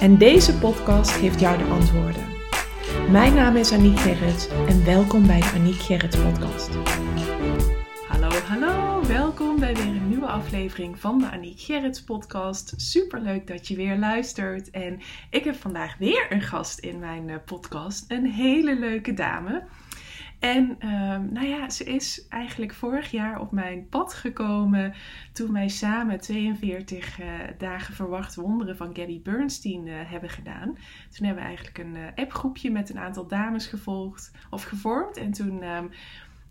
En deze podcast geeft jou de antwoorden. Mijn naam is Aniek Gerrits en welkom bij de Aniek Gerrits podcast. Hallo, hallo, welkom bij weer een nieuwe aflevering van de Aniek Gerrits podcast. Super leuk dat je weer luistert en ik heb vandaag weer een gast in mijn eh, podcast, een hele leuke dame. En ehm, nou ja, ze is eigenlijk vorig jaar op mijn pad gekomen toen wij samen 42 uh, eh, dagen verwacht wonderen van Gabby Bernstein uh, hebben gedaan. Toen hebben we eigenlijk een uh, appgroepje met een aantal dames gevolgd of gevormd. En toen um,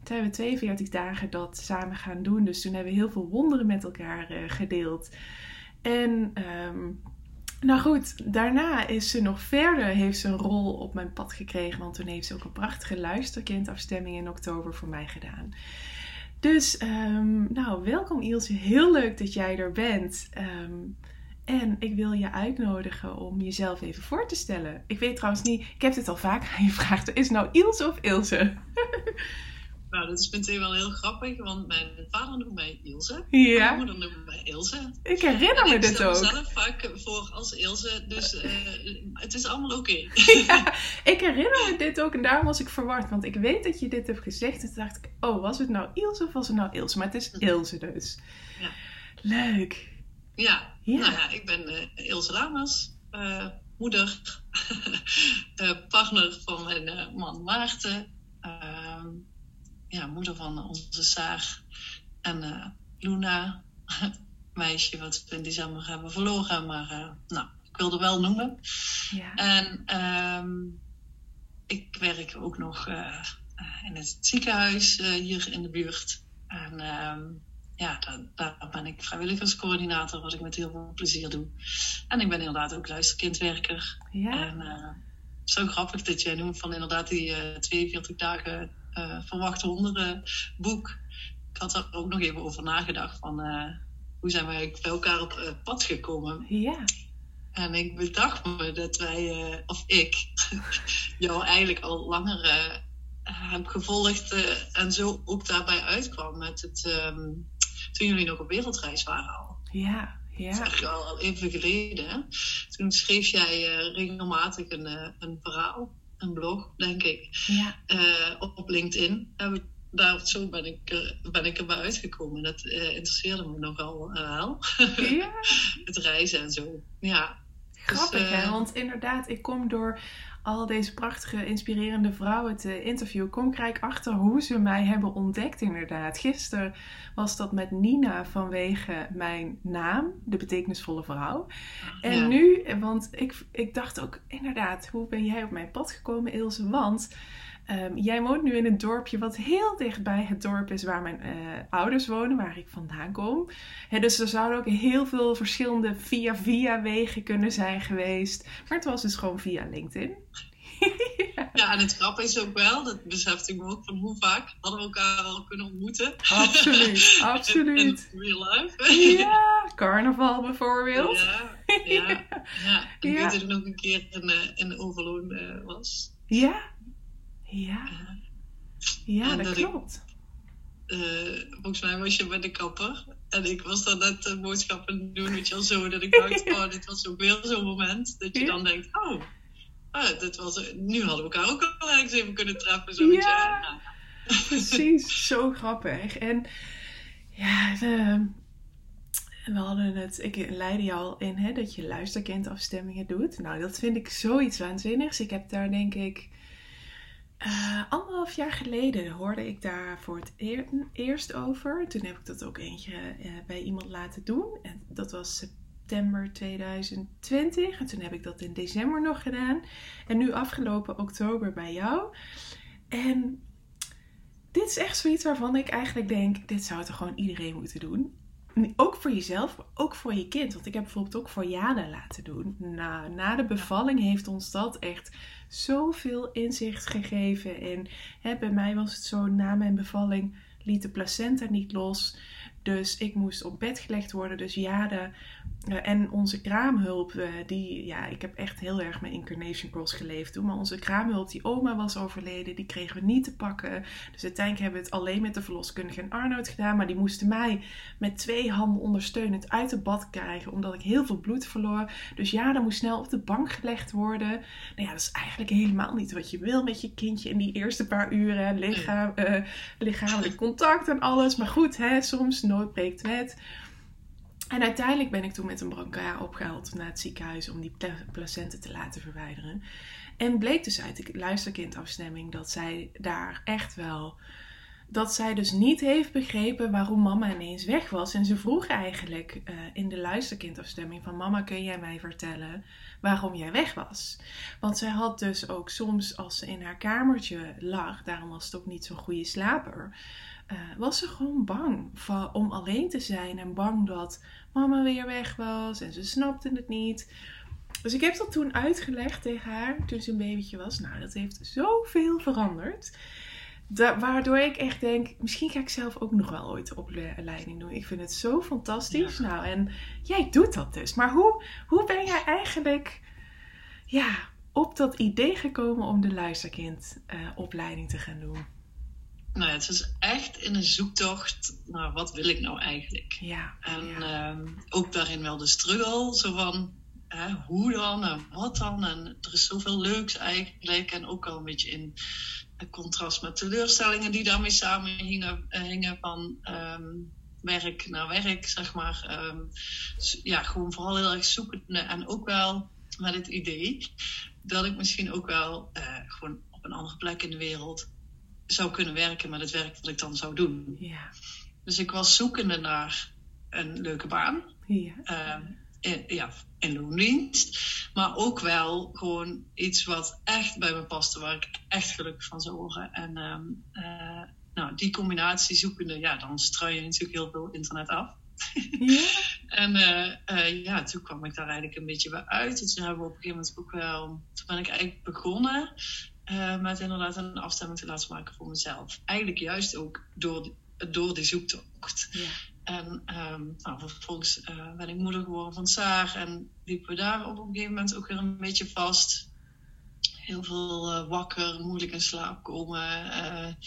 zijn we 42 dagen dat samen gaan doen. Dus toen hebben we heel veel wonderen met elkaar gedeeld. En um, nou goed, daarna is ze nog verder, heeft ze een rol op mijn pad gekregen. Want toen heeft ze ook een prachtige luisterkindafstemming in oktober voor mij gedaan. Dus, um, nou, welkom Ilse. Heel leuk dat jij er bent. Um, en ik wil je uitnodigen om jezelf even voor te stellen. Ik weet trouwens niet, ik heb dit al vaak aan je gevraagd. Is nou Ilse of Ilse? Nou, dat is meteen wel heel grappig, want mijn vader noemt mij Ilse. Ja. Mijn moeder noemt mij Ilse. Ik herinner me dit ook. Ik stel mezelf vaak voor als Ilse, dus uh, het is allemaal oké. Okay. ja, ik herinner me dit ook en daarom was ik verward, want ik weet dat je dit hebt gezegd. En toen dacht ik, oh, was het nou Ilse of was het nou Ilse? Maar het is mhm. Ilse dus. Ja. Leuk. Ja, ja. nou ja, ik ben uh, Ilse Lamas. Uh, moeder, partner van mijn man Maarten. Ehm, ja, moeder van onze Saar en uh, Luna, meisje wat we in december hebben verloren, maar uh, nou, ik wilde wel noemen. Ja. En um, ik werk ook nog uh, in het ziekenhuis hier in de buurt. En um, ja, daar, daar, ben ik vrijwilligerscoördinator, wat ik met heel veel plezier doe. En ik ben inderdaad ook luisterkindwerker. Ja. En zo grappig dat jij noemt van inderdaad die 42 dagen uh, verwachte hondenboek. boek. Ik had er ook nog even over nagedacht van uh, hoe zijn wij bij elkaar op uh, pad gekomen. Ja. En ik bedacht me dat wij, of ik, jou eigenlijk al langer heb gevolgd en zo ook daarbij uitkwam met het, um, toen jullie nog op wereldreis waren al. Ja, ja. Dat is al, al even geleden. Toen schreef jij regelmatig een, een verhaal een blog, denk ik, ja. uh, op LinkedIn. En daar, zo ben ik, uh, ben ik erbij uitgekomen. Dat uh, interesseerde me nogal wel. Ja. het reizen en zo. Ja. Grappig dus, hè, want inderdaad, ik kom door al deze prachtige, inspirerende vrouwen te interviewen, kom ik achter hoe ze mij hebben ontdekt inderdaad. Gisteren was dat met Nina vanwege mijn naam, de betekenisvolle vrouw. En nu, want ik, ik dacht ook inderdaad, hoe ben jij op mijn pad gekomen Ilse? Want um, jij woont nu in een dorpje wat heel dichtbij het dorp is waar mijn uh, ouders wonen, waar ik vandaan kom. He, dus er zouden ook heel veel verschillende via-via wegen kunnen zijn geweest. Maar het was dus gewoon via LinkedIn. ja. en het grap is ook wel, dat besefte ik me ook van hoe vaak hadden we elkaar al kunnen ontmoeten. Absoluut, absoluut. In, real life. ja, carnaval bijvoorbeeld. Ja, ja, ja. Ik weet dat ik nog een keer in, uh, in Overloon uh, was. Ja, ja. Ja, dat, dat, klopt. Ik, uh, volgens mij was je bij de kapper. En ik was dan net uh, boodschappen doen, weet je wel, zo. Dat ik dacht, oh, dit was ook weer zo'n moment. Dat je dan denkt, oh, oh dit was, nu hadden we elkaar ook al ergens even kunnen treffen. Zo, ja, ja. precies. zo grappig. En ja, de, we hadden het, ik leidde je al in hè, dat je luisterkindafstemmingen doet. Nou, dat vind ik zoiets waanzinnigs. Ik heb daar denk ik uh, anderhalf jaar geleden hoorde ik daar voor het eerst over. Toen heb ik dat ook eentje uh, bij iemand laten doen. En dat was september 2020. En toen heb ik dat in december nog gedaan. En nu afgelopen oktober bij jou. En dit is echt zoiets waarvan ik eigenlijk denk: dit zou toch gewoon iedereen moeten doen. ook voor jezelf, maar ook voor je kind. Want ik heb bijvoorbeeld ook voor Jana laten doen. Nou, na de bevalling heeft ons dat echt zoveel inzicht gegeven. En hè, bij mij was het zo, na mijn bevalling liet de placenta niet los. Dus ik moest op bed gelegd worden. Dus Jade uh, en onze kraamhulp, uh, die, ja, ik heb echt heel erg mijn incarnation cross geleefd toen. Maar onze kraamhulp, die oma was overleden, die kregen we niet te pakken. Dus uiteindelijk hebben we het alleen met de verloskundige en Arnoud gedaan. Maar die moesten mij met twee handen ondersteunend uit het bad krijgen, omdat ik heel veel bloed verloor. Dus ja, dan moest snel op de bank gelegd worden. Nou ja, dat is eigenlijk helemaal niet wat je wil met je kindje in die eerste paar uren. Uh, lichamelijk contact en alles. Maar goed, hè, soms nooit breekt wet. En uiteindelijk ben ik toen met een brancard opgehaald naar het ziekenhuis om die placenten te laten verwijderen. En bleek dus uit de luisterkindafstemming dat zij daar echt wel. Dat zij dus niet heeft begrepen waarom mama ineens weg was. En ze vroeg eigenlijk uh, in de luisterkindafstemming van mama kun jij mij vertellen waarom jij weg was. Want zij had dus ook soms als ze in haar kamertje lag, daarom was het ook niet zo'n goede slaper uh, was ze gewoon bang van, om alleen te zijn en bang dat mama weer weg was en ze snapte het niet. Dus ik heb dat toen uitgelegd tegen haar toen ze een babytje was. Nou, dat heeft zoveel veranderd. waardoor ik echt denk, misschien ga ik zelf ook nog wel ooit opleiding doen. Ik vind het zo fantastisch. Nou, en jij doet dat dus. Maar hoe, hoe ben jij eigenlijk ja, op dat idee gekomen om de luisterkindopleiding uh, te gaan doen? Nou ja, het is echt in een zoektocht naar wat wil ik nou eigenlijk. Ja, en ja. Um, ook daarin wel de struggle, zo van hè, hoe dan en wat dan. En er is zoveel leuks eigenlijk en ook al een beetje in contrast met teleurstellingen die daarmee samenhingen hingen van um, werk naar werk, zeg maar. Um, ja, gewoon vooral heel erg zoekende en ook wel met het idee dat ik misschien ook wel uh, gewoon op een andere plek in de wereld zou kunnen werken met het werk dat ik dan zou doen. Ja. Dus ik was zoekende naar een leuke baan. Ja. Uh, in, ja, in loondienst. Maar ook wel gewoon iets wat echt bij me paste, waar ik echt gelukkig van zou worden. En um, uh, nou, die combinatie zoekende, ja, dan struin je natuurlijk heel veel internet af. Ja. en uh, uh, ja, toen kwam ik daar eigenlijk een beetje bij uit. En toen hebben we op een gegeven moment ook wel, toen ben ik eigenlijk begonnen uh, met inderdaad een afstemming te laten maken voor mezelf. Eigenlijk juist ook door, door die zoektocht. Ja. En um, nou, vervolgens uh, ben ik moeder geworden van Saar en liepen we daar op een gegeven moment ook weer een beetje vast. Heel veel uh, wakker, moeilijk in slaap komen.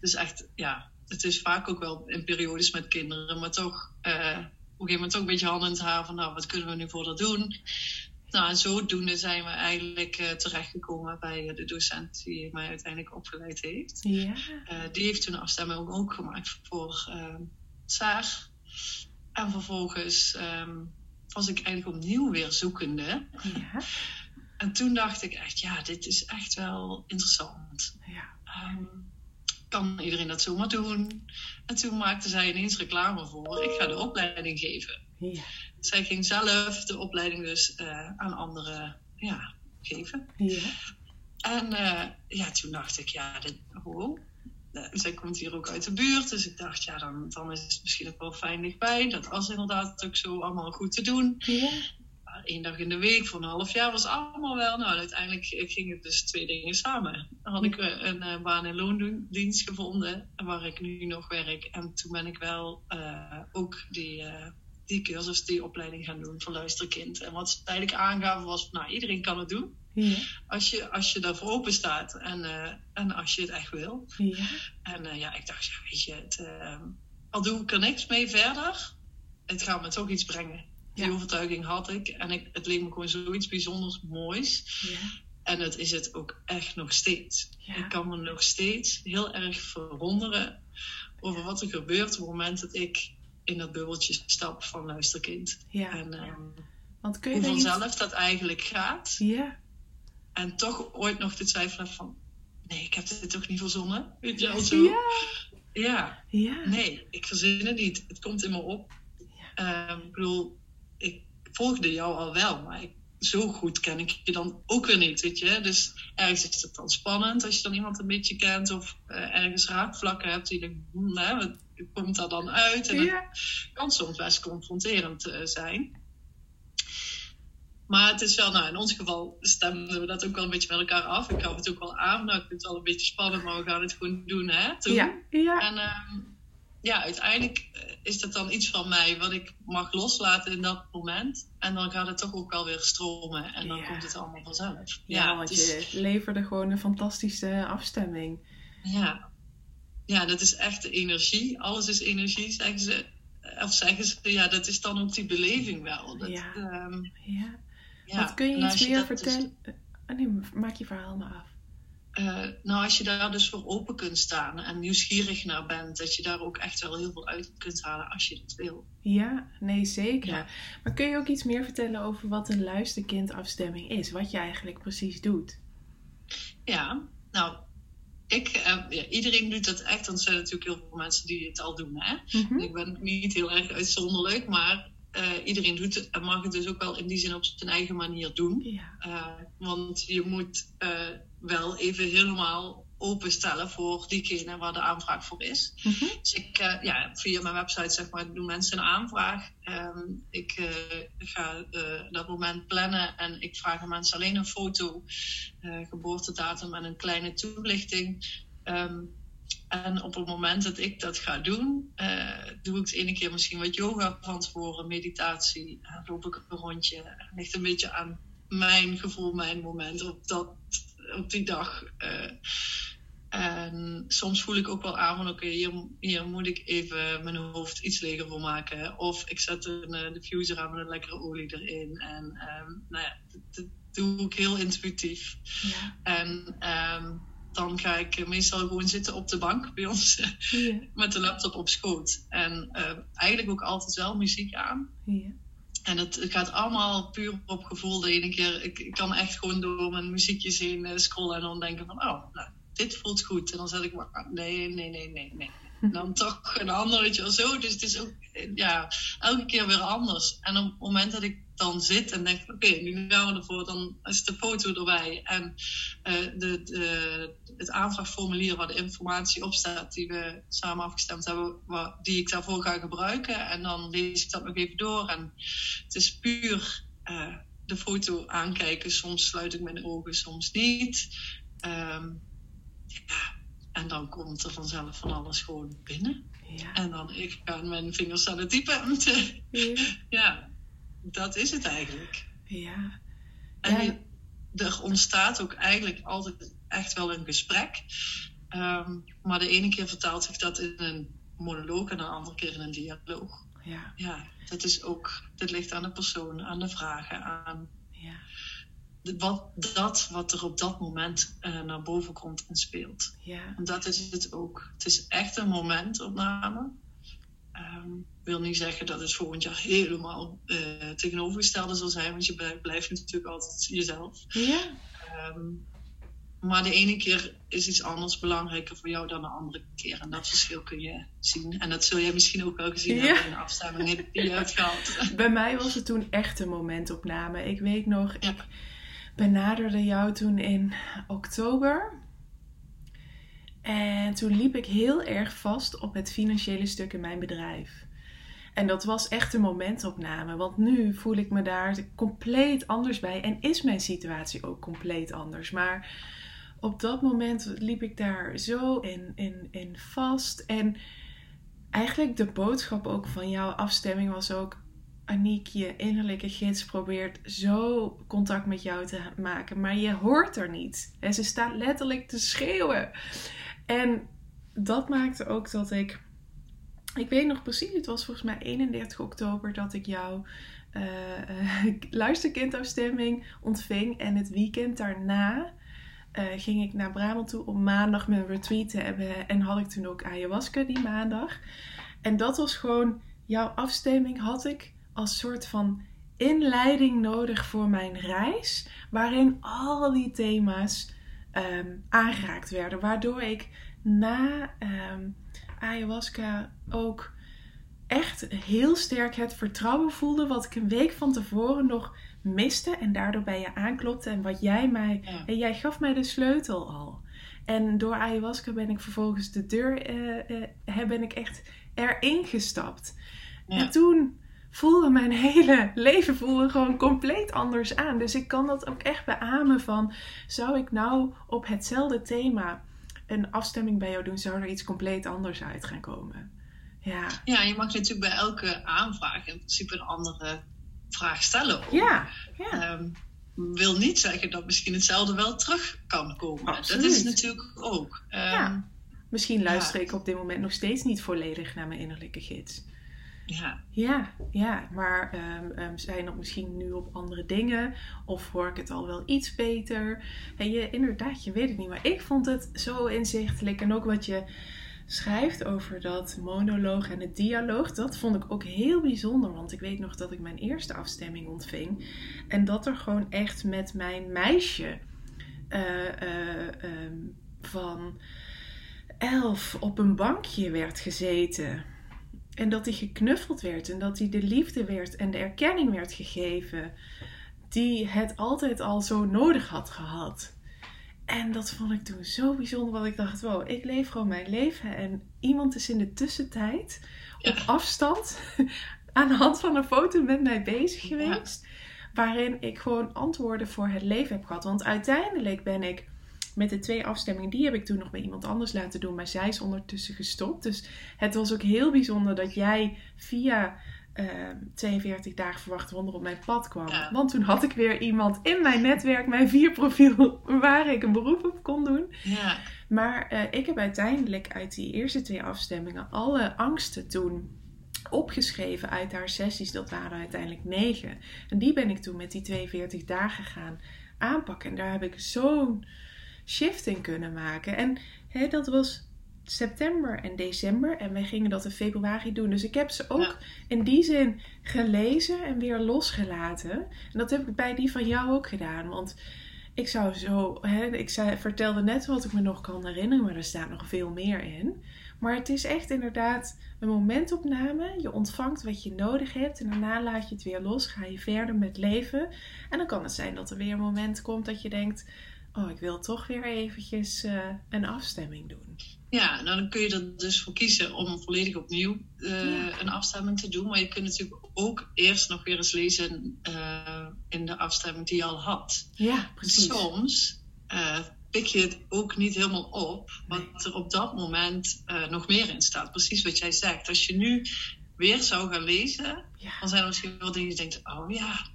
dus echt, ja, het is vaak ook wel in periodes met kinderen, maar toch op een gegeven moment ook een beetje hand in het haar van, nou, wat kunnen we nu voor dat doen? Nou, en zodoende zijn we eigenlijk uh, terechtgekomen bij uh, de docent die mij uiteindelijk opgeleid heeft. Ja. Uh, die heeft toen afstemming ook, ook gemaakt voor Saar. En vervolgens um, was ik eigenlijk opnieuw weer zoekende. Ja. En toen dacht ik echt, ja, dit is echt wel interessant. Ja. Um, kan iedereen dat zomaar doen? En toen maakte zij ineens reclame voor. Ik ga de opleiding geven. Ja. Zij ging zelf de opleiding dus uh, aan anderen ja, geven. Ja. En uh, ja, toen dacht ik, ja, dit, zij komt hier ook uit de buurt. Dus ik dacht, ja, dan, dan is het misschien ook wel fijn dichtbij. Dat was inderdaad ook zo allemaal goed te doen. Ja. Eén dag in de week voor een half jaar was allemaal wel. Nou, uiteindelijk ging het dus twee dingen samen. Dan had ik een uh, baan in loondienst gevonden, waar ik nu nog werk. En toen ben ik wel uh, ook die, die cursus, die opleiding gaan doen voor luisterkind. En wat ze eigenlijk aangaven was, nou, iedereen kan het doen. Ja. Als, je, als je daarvoor open staat en, en als je het echt wil. Ja. En ja, ik dacht, ja, weet je, het, al doe ik er niks mee verder, het gaat me toch iets brengen. Die Ja. overtuiging had ik. En ik, het leek me gewoon zoiets bijzonders moois. Ja. En het is het ook echt nog steeds. Ik kan me nog steeds heel erg verwonderen over wat er gebeurt op het moment dat ik in dat bubbeltje stap van luisterkind. Ja. En um, Want kun je hoe iets... vanzelf dat eigenlijk gaat. Ja. En toch ooit nog te twijfelen van... Nee, ik heb dit toch niet verzonnen? Weet je wel zo? Ja. Ja. Ja. Nee, ik verzin het niet. Het komt in me op. Um, ik bedoel, ik volgde jou al wel, maar ik, zo goed ken ik je dan ook weer niet, weet je. Dus ergens is het dan spannend als je dan iemand een beetje kent of uh, ergens raakvlakken hebt. Die denkt, hm, hè, wat, komt dat dan uit? En ja. dat kan soms best confronterend uh, zijn. Maar het is wel, nou in ons geval stemden we dat ook wel een beetje met elkaar af. Ik gaf het ook wel aan, nou ik vind het wel een beetje spannend, maar we gaan het gewoon doen hè. Toen. Ja, ja. En uh, ja, uiteindelijk is dat dan iets van mij wat ik mag loslaten in dat moment. En dan gaat het toch ook wel weer stromen en dan Ja. komt het allemaal vanzelf. Ja, want is- je leverde gewoon een fantastische afstemming. Ja. Ja, dat is echt de energie. Alles is energie, zeggen ze. Of zeggen ze, ja, dat is dan ook die beleving wel. Dat, Ja. ehm, Ja. ja. Wat kun je En iets meer dus- vertellen? Ah, nee, maak je verhaal maar af. eh, nou, als je daar dus voor open kunt staan en nieuwsgierig naar bent, dat je daar ook echt wel heel veel uit kunt halen als je dat wil. Ja, nee, zeker. Ja. Maar kun je ook iets meer vertellen over wat een luisterkindafstemming is? Wat je eigenlijk precies doet? Ja, nou, ik, eh, ja, iedereen doet dat echt, want er zijn natuurlijk heel veel mensen die het al doen. Hè? Mhm. Ik ben niet heel erg uitzonderlijk, maar eh, iedereen doet het en mag het dus ook wel in die zin op zijn eigen manier doen. Ja. Eh, want je moet eh, wel even helemaal openstellen voor diegene waar de aanvraag voor is. Mhm. Dus ik, eh, ja, via mijn website zeg maar, doen mensen een aanvraag. Ehm, ik eh, ga eh, dat moment plannen en ik vraag aan mensen alleen een foto, geboortedatum en een kleine toelichting. Ehm, en op het moment dat ik dat ga doen, doe ik de ene keer misschien wat yoga van tevoren, meditatie, loop ik een rondje. Het ligt een beetje aan mijn gevoel, mijn moment op, dat, op die dag. eh. en soms voel ik ook wel aan van oké, hier, hier moet ik even mijn hoofd iets leger voor maken. Of ik zet een eh, diffuser aan met een lekkere olie erin. En ehm, nou ja, dat, doe ik heel intuïtief. Ja. En ehm, dan ga ik eh, meestal gewoon zitten op de bank bij ons Ja. met de laptop op schoot. En eh, eigenlijk ook altijd wel muziek aan. Ja. En het gaat allemaal puur op gevoel. De ene keer, ik, ik kan echt gewoon door mijn muziekjes heen eh, scrollen en dan denken van, oh, nou, dit voelt goed. En dan zet ik nee, nee, nee, nee, nee. En dan toch een ander, weet zo. Dus het is ook, ja, elke keer weer anders. En op het moment dat ik dan zit en denk, oké, nu gaan we ervoor, dan is de foto erbij. En eh, de, de, het aanvraagformulier waar de informatie op staat, die we samen afgestemd hebben, die ik daarvoor ga gebruiken. En dan lees ik dat nog even door. En het is puur eh, de foto aankijken. Soms sluit ik mijn ogen, soms niet. Ehm, ja, en dan komt er vanzelf van alles gewoon binnen. Ja. En dan ik ga mijn vingers aan het typen. Ja. ja, dat is het eigenlijk. Ja. En Ja. er ontstaat ook eigenlijk altijd echt wel een gesprek. Ehm, maar de ene keer vertaalt zich dat in een monoloog en de andere keer in een dialoog. Ja. Ja, dat is ook, dat ligt aan de persoon, aan de vragen, aan Ja. Wat, dat wat er op dat moment eh, naar boven komt en speelt. Ja. En dat is het ook. Het is echt een momentopname. Ehm wil niet zeggen dat het volgend jaar helemaal eh, tegenovergestelde zal zijn, want je blijft, blijft natuurlijk altijd jezelf. Ja. Ehm, maar de ene keer is iets anders belangrijker voor jou dan de andere keer. En dat verschil kun je zien. En dat zul jij misschien ook wel gezien Ja. hebben in de afstemming die je hebt gehad. Bij mij was het toen echt een momentopname. Ik weet nog, Ja. ik benaderde jou toen in oktober. En toen liep ik heel erg vast op het financiële stuk in mijn bedrijf. En dat was echt een momentopname. Want nu voel ik me daar compleet anders bij. En is mijn situatie ook compleet anders. Maar op dat moment liep ik daar zo in, in, in vast. En eigenlijk de boodschap ook van jouw afstemming was ook... Aniek, je innerlijke gids probeert zo contact met jou te maken. Maar je hoort er niet. En ze staat letterlijk te schreeuwen. En dat maakte ook dat ik... Ik weet nog precies, het was volgens mij 31 oktober dat ik jouw eh, eh, luisterkindafstemming ontving. En het weekend daarna eh, ging ik naar Brabant toe om maandag mijn retreat te hebben. En had ik toen ook ayahuasca die maandag. En dat was gewoon, jouw afstemming had ik als soort van inleiding nodig voor mijn reis. Waarin al die thema's ehm, aangeraakt werden. Waardoor ik na ehm, ayahuasca ook echt heel sterk het vertrouwen voelde. Wat ik een week van tevoren nog miste. En daardoor bij je aanklopte. En wat jij mij. Ja. En jij gaf mij de sleutel al. En door ayahuasca ben ik vervolgens de deur. eh, ben ik echt erin gestapt. En toen voelde mijn hele leven voelde gewoon compleet anders aan. Dus ik kan dat ook echt beamen van, zou ik nou op hetzelfde thema een afstemming bij jou doen, zou er iets compleet anders uit gaan komen. Ja. ja, je mag natuurlijk bij elke aanvraag in principe een andere vraag stellen. Ja, ja. Um, wil niet zeggen dat misschien hetzelfde wel terug kan komen. Absoluut. Dat is natuurlijk ook. Um, ja. Misschien luister ja. ik op dit moment nog steeds niet volledig naar mijn innerlijke gids. Ja. Ja, ja. maar um, um, zijn dat misschien nu op andere dingen? Of hoor ik het al wel iets beter? Je, inderdaad, je weet het niet. Maar ik vond het zo inzichtelijk. En ook wat je schrijft over dat monoloog en het dialoog, dat vond ik ook heel bijzonder. Want ik weet nog dat ik mijn eerste afstemming ontving. En dat er gewoon echt met mijn meisje uh, uh, um, van elf op een bankje werd gezeten. En dat hij geknuffeld werd en dat hij de liefde werd en de erkenning werd gegeven die het altijd al zo nodig had gehad. En dat vond ik toen zo bijzonder, want ik dacht, wow, ik leef gewoon mijn leven en iemand is in de tussentijd op afstand aan de hand van een foto met mij bezig geweest, ja. waarin ik gewoon antwoorden voor het leven heb gehad. Want uiteindelijk ben ik met de twee afstemmingen, die heb ik toen nog bij iemand anders laten doen, maar zij is ondertussen gestopt. Dus het was ook heel bijzonder dat jij via uh, 42 dagen verwacht wonder op mijn pad kwam. Ja. Want toen had ik weer iemand in mijn netwerk, mijn vier profiel, waar ik een beroep op kon doen. Ja. Maar uh, ik heb uiteindelijk uit die eerste twee afstemmingen alle angsten toen opgeschreven uit haar sessies. Dat waren uiteindelijk negen. En die ben ik toen met die 42 dagen gaan aanpakken. En daar heb ik zo'n shift in kunnen maken. En hè, dat was september en december. En wij gingen dat in februari doen. Dus ik heb ze ook Ja. in die zin gelezen en weer losgelaten. En dat heb ik bij die van jou ook gedaan. Want ik zou zo. Hè, ik zei, vertelde net wat ik me nog kan herinneren, maar er staat nog veel meer in. Maar het is echt inderdaad een momentopname. Je ontvangt wat je nodig hebt en daarna laat je het weer los. Ga je verder met leven. En dan kan het zijn dat er weer een moment komt dat je denkt: Oh, ik wil toch weer eventjes uh, een afstemming doen. Ja, nou dan kun je er dus voor kiezen om volledig opnieuw uh, ja. een afstemming te doen. Maar je kunt natuurlijk ook eerst nog weer eens lezen uh, in de afstemming die je al had. Ja, precies. Soms pik je het ook niet helemaal op, wat nee. er op dat moment nog meer in staat. Precies wat jij zegt. Als je nu weer zou gaan lezen, ja. dan zijn er misschien wel dingen die je denkt, oh ja,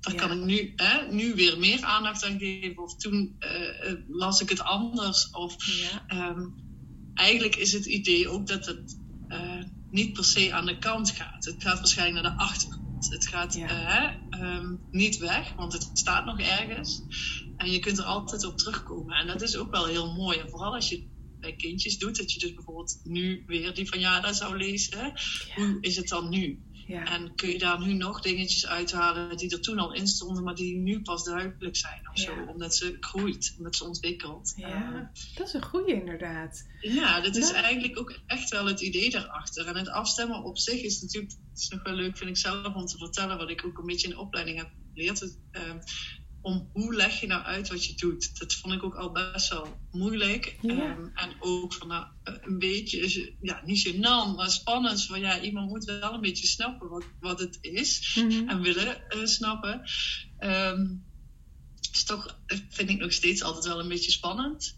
daar ja. kan ik nu, hè, nu weer meer aandacht aan geven. Of toen uh, las ik het anders. Of ja. um, eigenlijk is het idee ook dat het uh, niet per se aan de kant gaat. Het gaat waarschijnlijk naar de achtergrond. Het gaat ja. um, niet weg, want het staat nog ergens. En je kunt er altijd op terugkomen. En dat is ook wel heel mooi. En vooral als je bij kindjes doet, dat je dus bijvoorbeeld nu weer die van ja, daar zou lezen. Hoe is het dan nu? Ja. En kun je daar nu nog dingetjes uithalen die er toen al in stonden, maar die nu pas duidelijk zijn of ja. zo. Omdat ze groeit, omdat ze ontwikkelt. Ja, uh, dat is een goede inderdaad. Ja, dat is eigenlijk ook echt wel het idee daarachter. En het afstemmen op zich is natuurlijk, is nog wel leuk vind ik zelf om te vertellen, wat ik ook een beetje in de opleiding heb geleerd. Uh, om hoe leg je nou uit wat je doet. Dat vond ik ook al best wel moeilijk. Ja. Um, en ook van nou, een beetje, ja, niet gênant, maar spannend. Van ja, iemand moet wel een beetje snappen wat, wat het is. Mm -hmm. En willen uh, snappen. Um, is toch, vind ik nog steeds altijd wel een beetje spannend.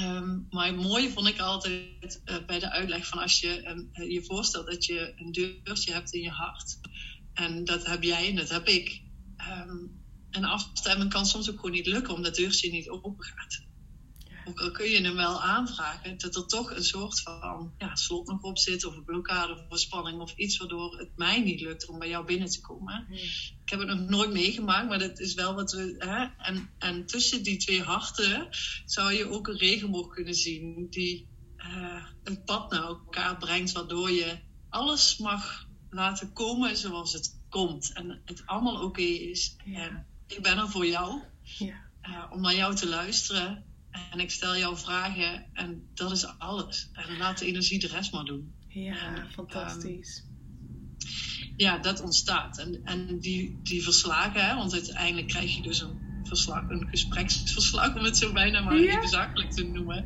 Um, maar het mooie vond ik altijd uh, bij de uitleg van als je je voorstelt dat je een deurtje hebt in je hart. En dat heb jij en dat heb ik. Um, en afstemmen kan soms ook gewoon niet lukken omdat het deurtje niet open gaat. Ook al kun je hem wel aanvragen, dat er toch een soort van ja, slot nog op zit, of een blokkade of een spanning, of iets waardoor het mij niet lukt om bij jou binnen te komen. Ik heb het nog nooit meegemaakt, maar dat is wel wat we. Hè? En, en tussen die twee harten zou je ook een regenboog kunnen zien die uh, het pad naar elkaar brengt, waardoor je alles mag laten komen zoals het komt. En het allemaal oké okay is. Ja. En ik ben er voor jou. Ja. Uh, om naar jou te luisteren. En ik stel jou vragen. En dat is alles. En laat de energie de rest maar doen. Ja, en, fantastisch. Um, ja, dat ontstaat. En, en die, die verslagen, hè, want uiteindelijk krijg je dus een, verslag, een gespreksverslag, om het zo bijna maar ja. even zakelijk te noemen.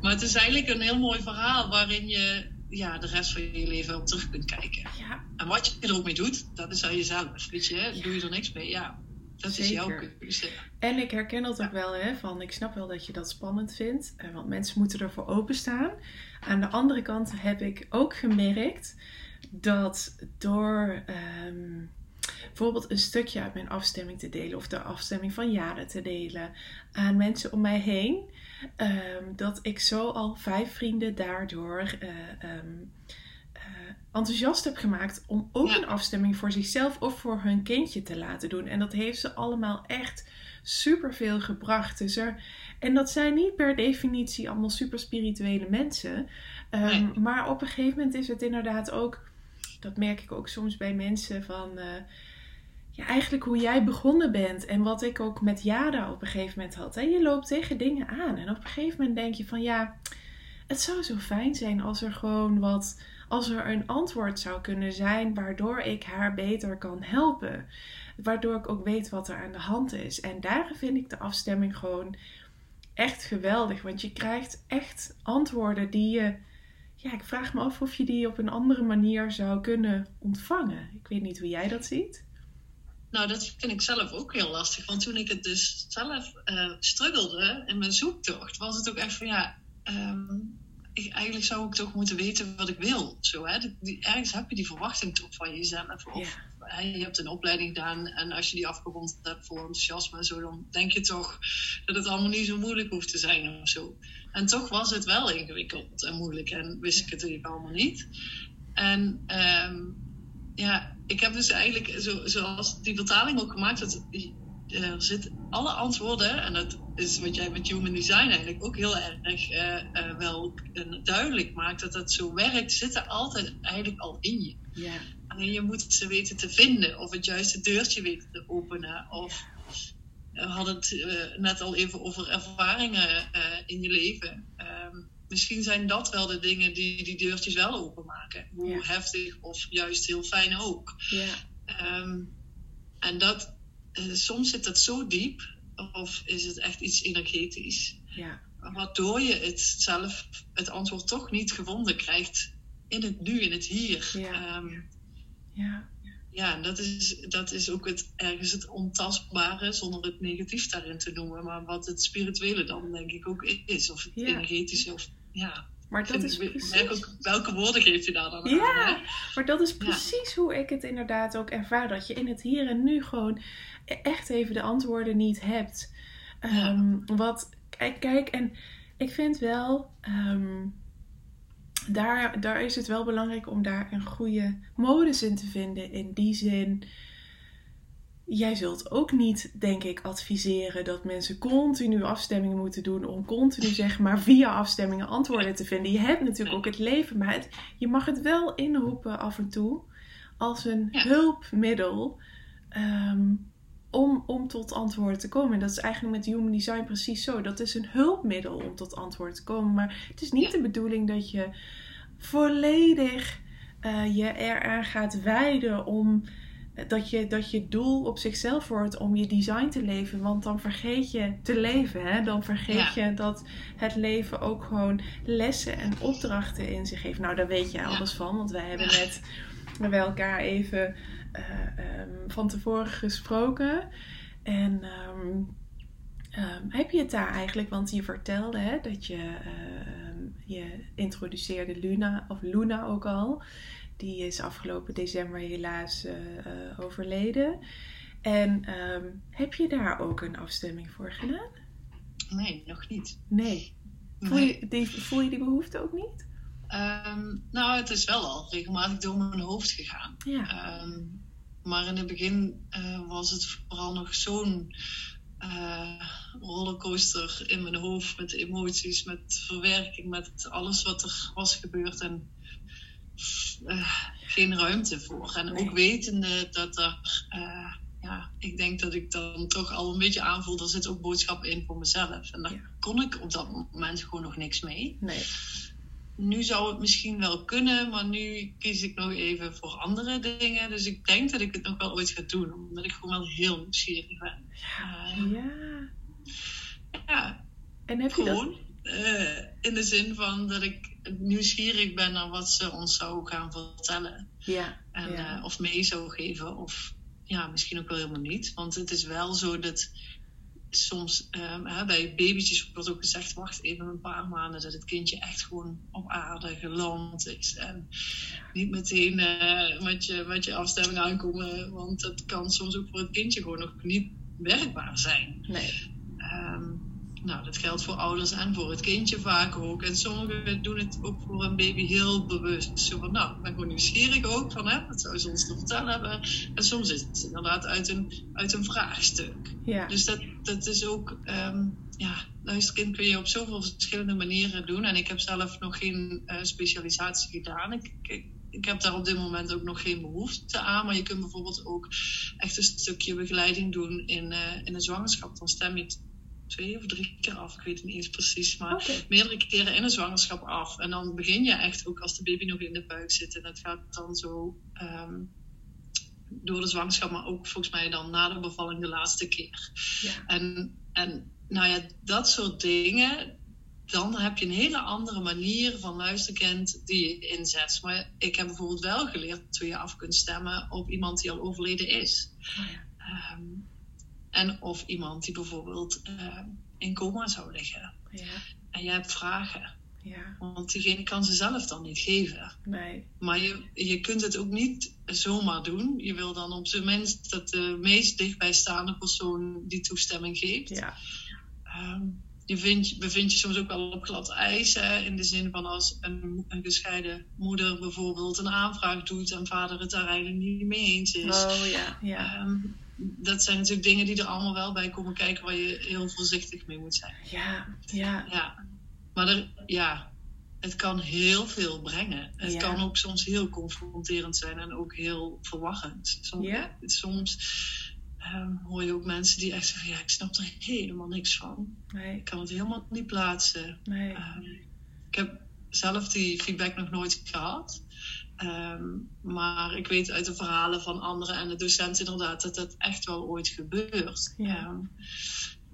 Maar het is eigenlijk een heel mooi verhaal waarin je ja, de rest van je leven op terug kunt kijken. Ja. En wat je er ook mee doet, dat is aan jezelf. Weet je, doe je er niks mee, ja. Dat is jouw keuze. En ik herken dat ook wel, hè, van ik snap wel dat je dat spannend vindt, eh, want mensen moeten ervoor openstaan. Aan de andere kant heb ik ook gemerkt dat door ehm, bijvoorbeeld een stukje uit mijn afstemming te delen of de afstemming van jaren te delen aan mensen om mij heen, ehm, dat ik zo al vijf vrienden daardoor uh, um, enthousiast heb gemaakt om ook een afstemming voor zichzelf of voor hun kindje te laten doen. En dat heeft ze allemaal echt superveel gebracht. Dus er, en dat zijn niet per definitie allemaal super spirituele mensen. Um, Maar op een gegeven moment is het inderdaad ook, dat merk ik ook soms bij mensen van. Uh, ja, eigenlijk hoe jij begonnen bent en wat ik ook met Jada op een gegeven moment had. Hè? Je loopt tegen dingen aan en op een gegeven moment denk je van ja, het zou zo fijn zijn als er gewoon wat als er een antwoord zou kunnen zijn waardoor ik haar beter kan helpen. Waardoor ik ook weet wat er aan de hand is. En daar vind ik de afstemming gewoon echt geweldig. Want je krijgt echt antwoorden die je. Ja, ik vraag me af of je die op een andere manier zou kunnen ontvangen. Ik weet niet hoe jij dat ziet. Nou, dat vind ik zelf ook heel lastig. Want toen ik het dus zelf uh, struggelde in mijn zoektocht, was het ook echt van ja. Ik, eigenlijk zou ik toch moeten weten wat ik wil. Zo, hè? Die, ergens heb je die verwachting toch van jezelf. Of hè, je hebt een opleiding gedaan en als je die afgerond hebt voor enthousiasme en zo, dan denk je toch dat het allemaal niet zo moeilijk hoeft te zijn of zo. En toch was het wel ingewikkeld en moeilijk en wist ik het natuurlijk allemaal niet. En um, ja, ik heb dus eigenlijk, zo, zoals die vertaling ook gemaakt, dat er zitten alle antwoorden, en dat is wat jij met Human Design eigenlijk ook heel erg uh, uh, wel duidelijk maakt, dat dat zo werkt, zitten altijd eigenlijk al in je. Ja. Alleen je moet ze weten te vinden, of het juiste deurtje weten te openen, of we hadden het uh, net al even over ervaringen in je leven. Ehm, misschien zijn dat wel de dingen die die deurtjes wel openmaken. Hoe ja. heftig of juist heel fijn ook. Ja. Um, en dat, soms zit dat zo diep, of is het echt iets energetisch, ja. waardoor je het zelf, het antwoord toch niet gevonden krijgt in het nu, in het hier. Ja, um, ja. ja dat, is, dat is ook het, ergens het ontastbare, zonder het negatief daarin te noemen, maar wat het spirituele dan denk ik ook is, of het Ja. energetische, of ja. Maar dat is precies... ook, welke woorden geef je daar dan Ja. aan? Hè? Maar dat is precies hoe ik het inderdaad ook ervaar. Dat je in het hier en nu gewoon echt even de antwoorden niet hebt. Ehm, Wat, kijk, kijk, en ik vind wel, ehm, daar, daar is het wel belangrijk om daar een goede modus in te vinden. In die zin, jij zult ook niet, denk ik, adviseren dat mensen continu afstemmingen moeten doen om continu, zeg maar, via afstemmingen antwoorden te vinden. Je hebt natuurlijk ook het leven, maar het, je mag het wel inroepen af en toe als een Ja. hulpmiddel ehm, om, om tot antwoorden te komen. En dat is eigenlijk met Human Design precies zo. Dat is een hulpmiddel om tot antwoorden te komen. Maar het is niet Ja. de bedoeling dat je volledig eh, je eraan gaat wijden om dat je, dat je doel op zichzelf wordt om je design te leven. Want dan vergeet je te leven. Hè? Dan vergeet je dat het leven ook gewoon lessen en opdrachten in zich heeft. Nou, daar weet je alles van. Want wij hebben net bij elkaar even eh, ehm, van tevoren gesproken. En ehm, ehm, heb je het daar eigenlijk, want je vertelde hè, dat je, je introduceerde Luna, of Luna ook al. Die is afgelopen december helaas eh, eh, overleden. En ehm, heb je daar ook een afstemming voor gedaan? Nee, nog niet. Nee. Voel Nee. je die, voel je die behoefte ook niet? Ehm, nou, het is wel al regelmatig door mijn hoofd gegaan. Ja. Ehm, maar in het begin eh, was het vooral nog zo'n rollercoaster in mijn hoofd met emoties, met verwerking, met alles wat er was gebeurd en eh, geen ruimte voor. En ook wetende dat er, eh, ja, ik denk dat ik dan toch al een beetje aanvoel, er zit ook boodschap in voor mezelf. En daar Ja. kon ik op dat moment gewoon nog niks mee. Nee. Nu zou het misschien wel kunnen, maar nu kies ik nog even voor andere dingen. Dus ik denk dat ik het nog wel ooit ga doen, omdat ik gewoon wel heel nieuwsgierig ben. Eh, Ja. ja, En heb je dat? gewoon. eh, in de zin van dat ik nieuwsgierig ben naar wat ze ons zou gaan vertellen. Ja. En, ja. eh, of mee zou geven. Of ja, misschien ook wel helemaal niet. Want het is wel zo dat soms ehm, hè, bij babytjes wordt ook gezegd: wacht even een paar maanden dat het kindje echt gewoon op aarde geland is. En niet meteen eh, met, je, met je afstemming aankomen, want dat kan soms ook voor het kindje gewoon nog niet werkbaar zijn. Nee. Ehm, nou, dat geldt voor ouders en voor het kindje vaak ook. En sommigen doen het ook voor een baby heel bewust. Zo van, nou, ik ben gewoon nieuwsgierig ook van, hè, wat zou ze ons te vertellen hebben. En soms is het inderdaad uit een, uit een vraagstuk. Ja. Dus dat, dat is ook, ehm, ja, luisterkind kun je op zoveel verschillende manieren doen. En ik heb zelf nog geen eh, specialisatie gedaan. Ik, ik, ik heb daar op dit moment ook nog geen behoefte aan. Maar je kunt bijvoorbeeld ook echt een stukje begeleiding doen in, eh, in een zwangerschap. Dan stem je twee of drie keer af. Ik weet het niet eens precies. Maar meerdere keren in een zwangerschap af. En dan begin je echt ook als de baby nog in de buik zit. En dat gaat dan zo ehm, door de zwangerschap, maar ook volgens mij dan na de bevalling de laatste keer. Ja. En, en nou ja, dat soort dingen. Dan heb je een hele andere manier van luisterkent die je inzet. Maar ik heb bijvoorbeeld wel geleerd hoe je af kunt stemmen op iemand die al overleden is. Oh ja. Ehm, en of iemand die bijvoorbeeld ehm, in coma zou liggen. Ja. En je hebt vragen. Ja. Want diegene kan ze zelf dan niet geven. Nee. Maar je, je kunt het ook niet zomaar doen. Je wil dan op zijn minst dat de meest dichtbijstaande persoon die toestemming geeft. Ja. Ehm, je vindt, bevindt je soms ook wel op glad ijs. Hè, in de zin van als een, een gescheiden moeder bijvoorbeeld een aanvraag doet en vader het daar eigenlijk niet mee eens is. Oh ja. Ja. Ehm, dat zijn natuurlijk dingen die er allemaal wel bij komen kijken waar je heel voorzichtig mee moet zijn. Ja. Ja. Ja, maar er, ja, het kan heel veel brengen. Het Ja. kan ook soms heel confronterend zijn en ook heel verwarrend. Soms, Ja? soms ehm, hoor je ook mensen die echt zeggen: Ja, ik snap er helemaal niks van. Nee. Ik kan het helemaal niet plaatsen. Nee. Ehm, ik heb zelf die feedback nog nooit gehad. Ehm, maar ik weet uit de verhalen van anderen en de docent inderdaad dat dat echt wel ooit gebeurt. Ja. Ehm,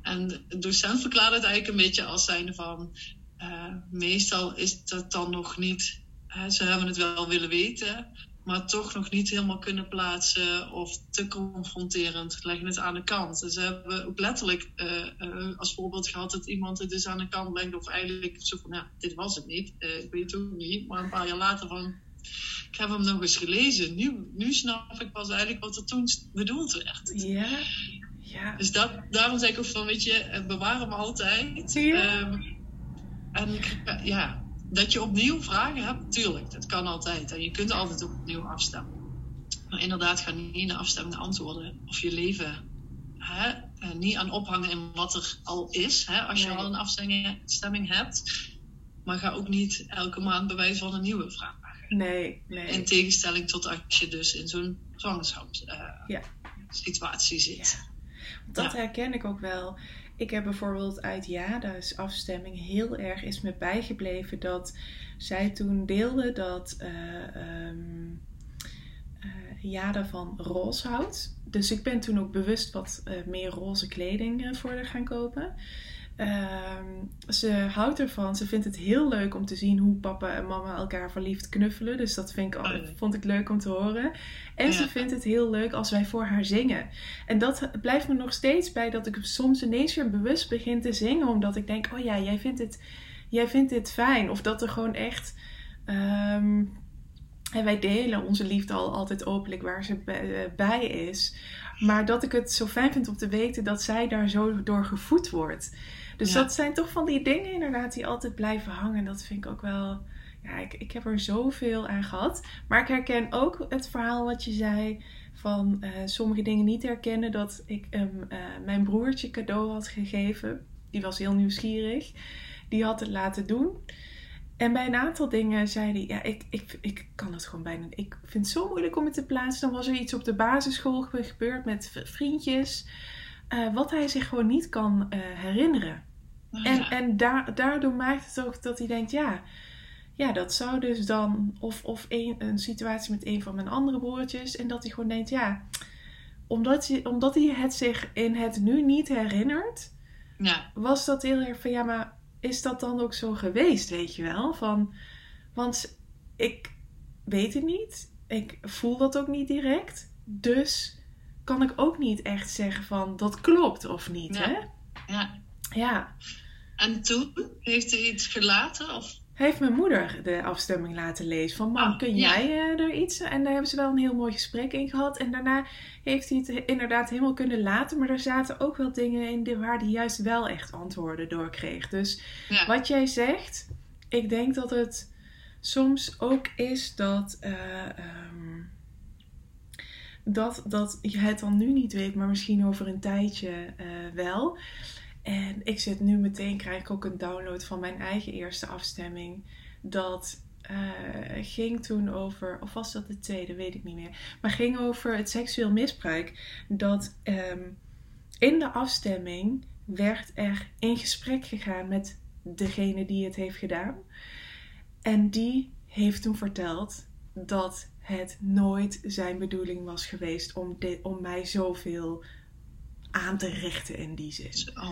en de docent verklaart het eigenlijk een beetje als zijnde van... eh, meestal is dat dan nog niet... hè, ze hebben het wel willen weten, maar toch nog niet helemaal kunnen plaatsen... of te confronterend, leggen het aan de kant. Ze hebben ook letterlijk eh, eh, als voorbeeld gehad dat iemand het dus aan de kant legde... of eigenlijk zo van, ja, dit was het niet. Ik weet het ook niet, maar een paar jaar later van... Ik heb hem nog eens gelezen. Nu, nu snap ik pas eigenlijk wat er toen bedoeld werd. Ja. Ja. Dus dat, daarom zeg ik ook van, weet je, eh, bewaar hem altijd. Ja. Ehm, en eh, ja, dat je opnieuw vragen hebt, tuurlijk, dat kan altijd. En je kunt altijd opnieuw afstemmen. Maar inderdaad, ga niet in de afstemming antwoorden of je leven hè, eh, niet aan ophangen in wat er al is. Hè, als je Nee. al een afstemming stemming hebt. Maar ga ook niet elke maand bewijs van een nieuwe vraag. Nee. Nee. In tegenstelling tot als je dus in zo'n zwangerschapssituatie Ja. situatie zit. Dat Ja. herken ik ook wel. Ik heb bijvoorbeeld uit Jada's afstemming heel erg is me bijgebleven dat zij toen deelde dat eh, Jada van roze houdt. Dus ik ben toen ook bewust wat eh, meer roze kleding voor haar gaan kopen. Ehm, ze houdt ervan. Ze vindt het heel leuk om te zien hoe papa en mama elkaar verliefd knuffelen. Dus dat vind ik, al- Oh vond ik leuk om te horen. En ze vindt het heel leuk als wij voor haar zingen. En dat blijft me nog steeds bij dat ik soms ineens weer bewust begin te zingen. Omdat ik denk, oh ja, jij vindt dit, jij vindt dit fijn. Of dat er gewoon echt... ehm, en wij delen onze liefde al altijd openlijk waar ze bij, eh, bij is. Maar dat ik het zo fijn vind om te weten dat zij daar zo door gevoed wordt. Dus Ja. dat zijn toch van die dingen inderdaad die altijd blijven hangen. Dat vind ik ook wel... Ja, ik, ik heb er zoveel aan gehad. Maar ik herken ook het verhaal wat je zei van eh, sommige dingen niet herkennen. Dat ik hem eh, mijn broertje cadeau had gegeven. Die was heel nieuwsgierig. Die had het laten doen. En bij een aantal dingen zei hij, ja, ik, ik, ik kan het gewoon bijna. Ik vind het zo moeilijk om het te plaatsen. Dan was er iets op de basisschool ge- gebeurd met vriendjes. eh, wat hij zich gewoon niet kan herinneren. Nou En, ja. en da- daardoor maakt het ook dat hij denkt, ja, ja dat zou dus dan, of, of een, een situatie met een van mijn andere broertjes, en dat hij gewoon denkt, ja, omdat hij, omdat hij het zich in het nu niet herinnert, ja. was dat heel erg van, ja, maar is dat dan ook zo geweest, weet je wel? Van, Want ik weet het niet. Ik voel dat ook niet direct. Dus kan ik ook niet echt zeggen van dat klopt of niet. Ja. Hè? Ja. Ja. En toen heeft hij iets gelaten? Of? Heeft mijn moeder de afstemming laten lezen. Van mam, Oh, kun jij eh, er iets? En daar hebben ze wel een heel mooi gesprek in gehad. En daarna heeft hij het inderdaad helemaal kunnen laten. Maar er zaten ook wel dingen in die- waar hij juist wel echt antwoorden door kreeg. Dus Ja. wat jij zegt, ik denk dat het soms ook is dat, ehm, dat, dat je het dan nu niet weet, maar misschien over een tijdje eh, wel. En ik zit nu meteen, krijg ik ook een download van mijn eigen eerste afstemming. Dat eh, ging toen over, of was dat de tweede, weet ik niet meer. Maar ging over het seksueel misbruik. Dat ehm, in de afstemming werd er in gesprek gegaan met degene die het heeft gedaan. En die heeft toen verteld dat het nooit zijn bedoeling was geweest om, om mij zoveel aan te richten in die zin. Oh.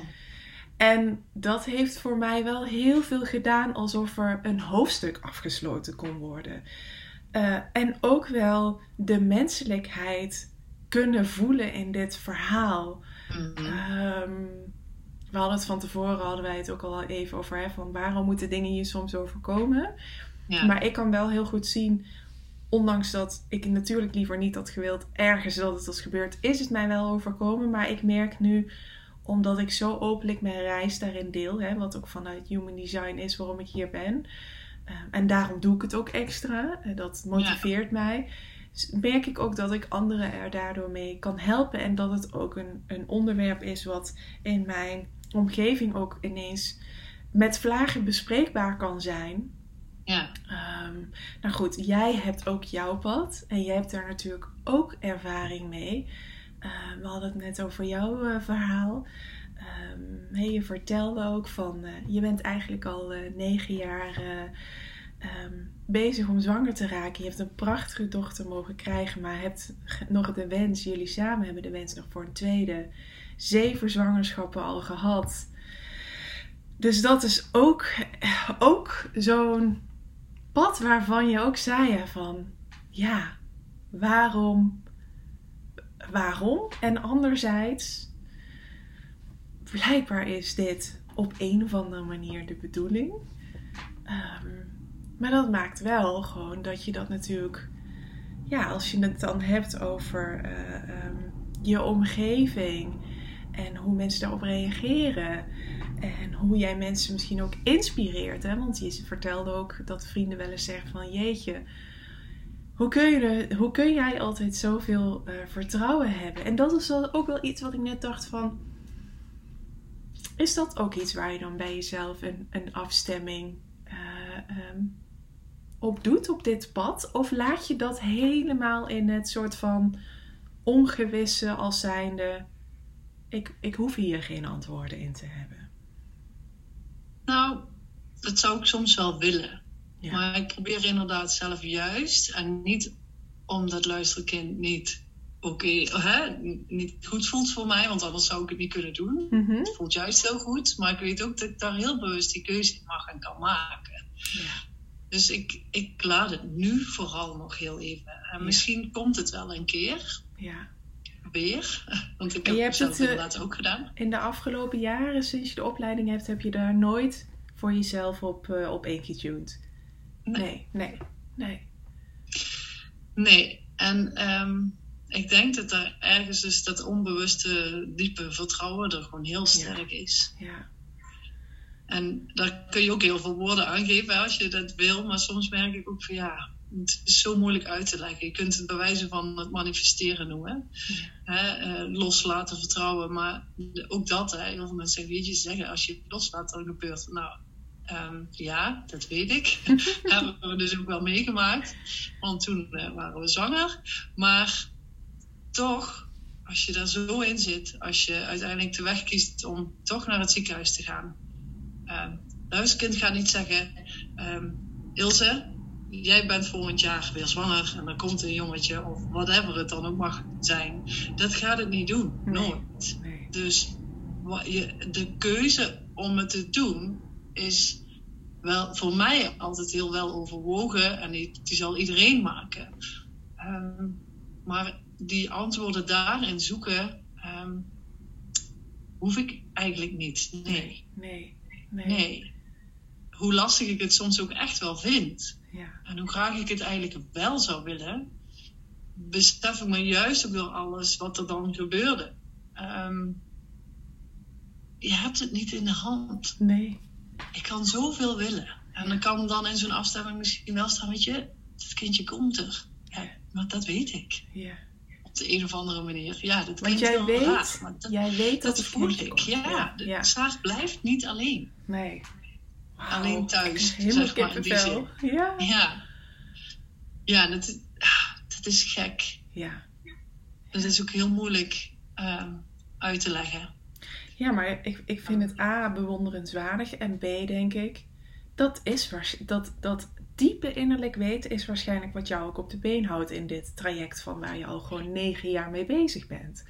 En dat heeft voor mij wel heel veel gedaan alsof er een hoofdstuk afgesloten kon worden. Eh, en ook wel de menselijkheid kunnen voelen in dit verhaal. Mhm. Ehm, we hadden het van tevoren, hadden wij het ook al even over, hè, van waarom moeten dingen je soms overkomen. Ja. Maar ik kan wel heel goed zien, ondanks dat ik natuurlijk liever niet had gewild ergens dat het was gebeurd, is het mij wel overkomen. Maar ik merk nu, omdat ik zo openlijk mijn reis daarin deel, hè, wat ook vanuit Human Design is waarom ik hier ben. eh, en daarom doe ik het ook extra. eh, dat motiveert mij. Merk ik ook dat ik anderen er daardoor mee kan helpen. En dat het ook een, een onderwerp is wat in mijn omgeving ook ineens met vlagen bespreekbaar kan zijn. Ja. Ehm, nou goed, jij hebt ook jouw pad en jij hebt daar natuurlijk ook ervaring mee. Ehm, we hadden het net over jouw eh, verhaal. Ehm, je vertelde ook van, eh, je bent eigenlijk al eh, negen jaar bezig om zwanger te raken. Je hebt een prachtige dochter mogen krijgen, maar hebt nog de wens, jullie samen hebben de wens nog voor een tweede. Zeven zwangerschappen al gehad. Dus dat is ook, ook zo'n pad waarvan je ook zei van ja, waarom, waarom? En anderzijds, blijkbaar is dit op een of andere manier de bedoeling. Ehm, maar dat maakt wel gewoon dat je dat natuurlijk, ja, als je het dan hebt over eh, ehm, je omgeving en hoe mensen daarop reageren. En hoe jij mensen misschien ook inspireert. Hè? Want je vertelde ook dat vrienden wel eens zeggen van jeetje. Hoe kun, je hoe kun jij altijd zoveel eh, vertrouwen hebben? En dat is ook wel iets wat ik net dacht van... Is dat ook iets waar je dan bij jezelf een, een afstemming eh, ehm, op doet op dit pad? Of laat je dat helemaal in het soort van ongewisse als zijnde... Ik, ik hoef hier geen antwoorden in te hebben. Nou, dat zou ik soms wel willen. Ja. Maar ik probeer inderdaad zelf juist. En niet omdat luisterkind niet oké, hè, niet goed voelt voor mij. Want anders zou ik het niet kunnen doen. Mhm. Het voelt juist heel goed. Maar ik weet ook dat ik daar heel bewust die keuze in mag en kan maken. Ja. Dus ik, ik laat het nu vooral nog heel even. En Ja. misschien komt het wel een keer ja. Weer. Want ik heb je het hebt zelf het, eh, inderdaad ook gedaan. In de afgelopen jaren, sinds je de opleiding hebt, heb je daar nooit voor jezelf op, eh, op ingetuned? Nee. Nee, nee, nee. Nee, en ehm, ik denk dat er ergens dus dat onbewuste diepe vertrouwen er gewoon heel sterk is. Ja, En daar kun je ook heel veel woorden aan geven als je dat wil, maar soms merk ik ook van ja, het is zo moeilijk uit te leggen. Je kunt het bij wijze van het manifesteren noemen. ja, Hè, eh, loslaten, vertrouwen, maar ook dat, hè, heel veel mensen zeggen, weet je, ze zeggen als je het loslaat, dan gebeurt het. Nou, ehm, ja, dat weet ik. Hebben we dus ook wel meegemaakt. Want toen eh, waren we zwanger. Maar toch, als je daar zo in zit, als je uiteindelijk de weg kiest om toch naar het ziekenhuis te gaan. Ehm luisterkind gaat niet zeggen, ehm, Ilse, jij bent volgend jaar weer zwanger en er komt een jongetje of whatever het dan ook mag zijn. Dat gaat het niet doen, nooit. nee. Dus de keuze om het te doen is wel voor mij altijd heel wel overwogen en die, die zal iedereen maken. Ehm, maar die antwoorden daarin zoeken, ehm, hoef ik eigenlijk niet. Nee. Nee. Nee. nee. Hoe lastig ik het soms ook echt wel vind. Ja. En hoe graag ik het eigenlijk wel zou willen, besef ik me juist ook door alles wat er dan gebeurde. Ehm, je hebt het niet in de hand. Nee. Ik kan zoveel willen. En dan kan dan in zo'n afstemming misschien wel staan, weet je, het kindje komt er. Ja, maar dat weet ik. Ja. Op de een of andere manier. Ja, dat Want jij weet, raar, maar dat, jij weet dat, dat voel ik. Ja, ja, de zaag blijft niet alleen. Nee. Wow. Alleen thuis. Helemaal zeg maar, in die zin. Ja. Ja. Ja, dat, dat is gek. Ja. Dat is ook heel moeilijk um, uit te leggen. Ja, maar ik, ik vind het A bewonderenswaardig en B denk ik, dat is dat, dat diepe innerlijk weten is waarschijnlijk wat jou ook op de been houdt in dit traject van waar je al gewoon negen jaar mee bezig bent.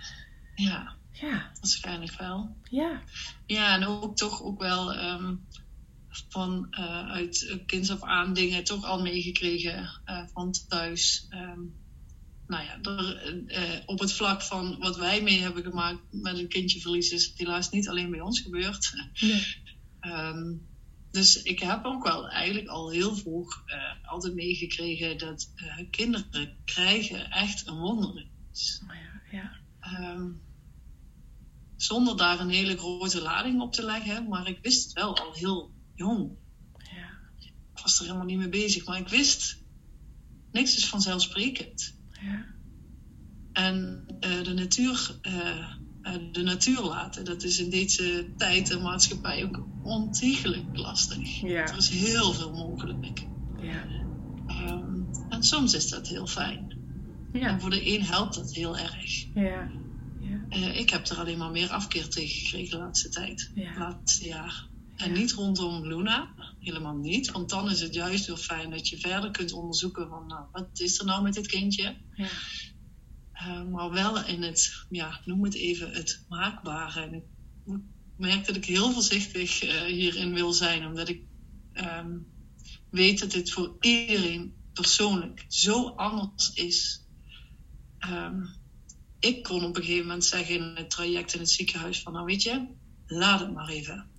Ja, ja. waarschijnlijk wel. Ja. Ja, en ook toch ook wel um, van uh, uit kinds af aan dingen toch al meegekregen uh, van thuis. Um, nou ja, er, uh, op het vlak van wat wij mee hebben gemaakt met een kindje verlies is helaas niet alleen bij ons gebeurd. Nee. um, dus ik heb ook wel eigenlijk al heel vroeg altijd meegekregen dat kinderen krijgen echt een wonder is. Oh ja, ja. Um, zonder daar een hele grote lading op te leggen, maar ik wist het wel al heel jong. Ja. Ik was er helemaal niet mee bezig, maar ik wist, niks is vanzelfsprekend. Ja. En uh, de natuur de natuur laten. Dat is in deze tijd en maatschappij ook ontiegelijk lastig. Ja. Er is heel veel mogelijk. Ja. Um, en soms is dat heel fijn. Ja. En voor de een helpt dat heel erg. Ja. Ja. Uh, ik heb er alleen maar meer afkeer tegen gekregen de laatste tijd. Het laatste jaar. En niet rondom Luna, helemaal niet. Want dan is het juist heel fijn dat je verder kunt onderzoeken van nou, wat is er nou met dit kindje? Ja. Uh, maar wel in het, ja, noem het even, het maakbare. En ik merk dat ik heel voorzichtig uh, hierin wil zijn, omdat ik um, weet dat dit voor iedereen persoonlijk zo anders is. Um, ik kon op een gegeven moment zeggen in het traject in het ziekenhuis van, nou weet je, laat het maar even.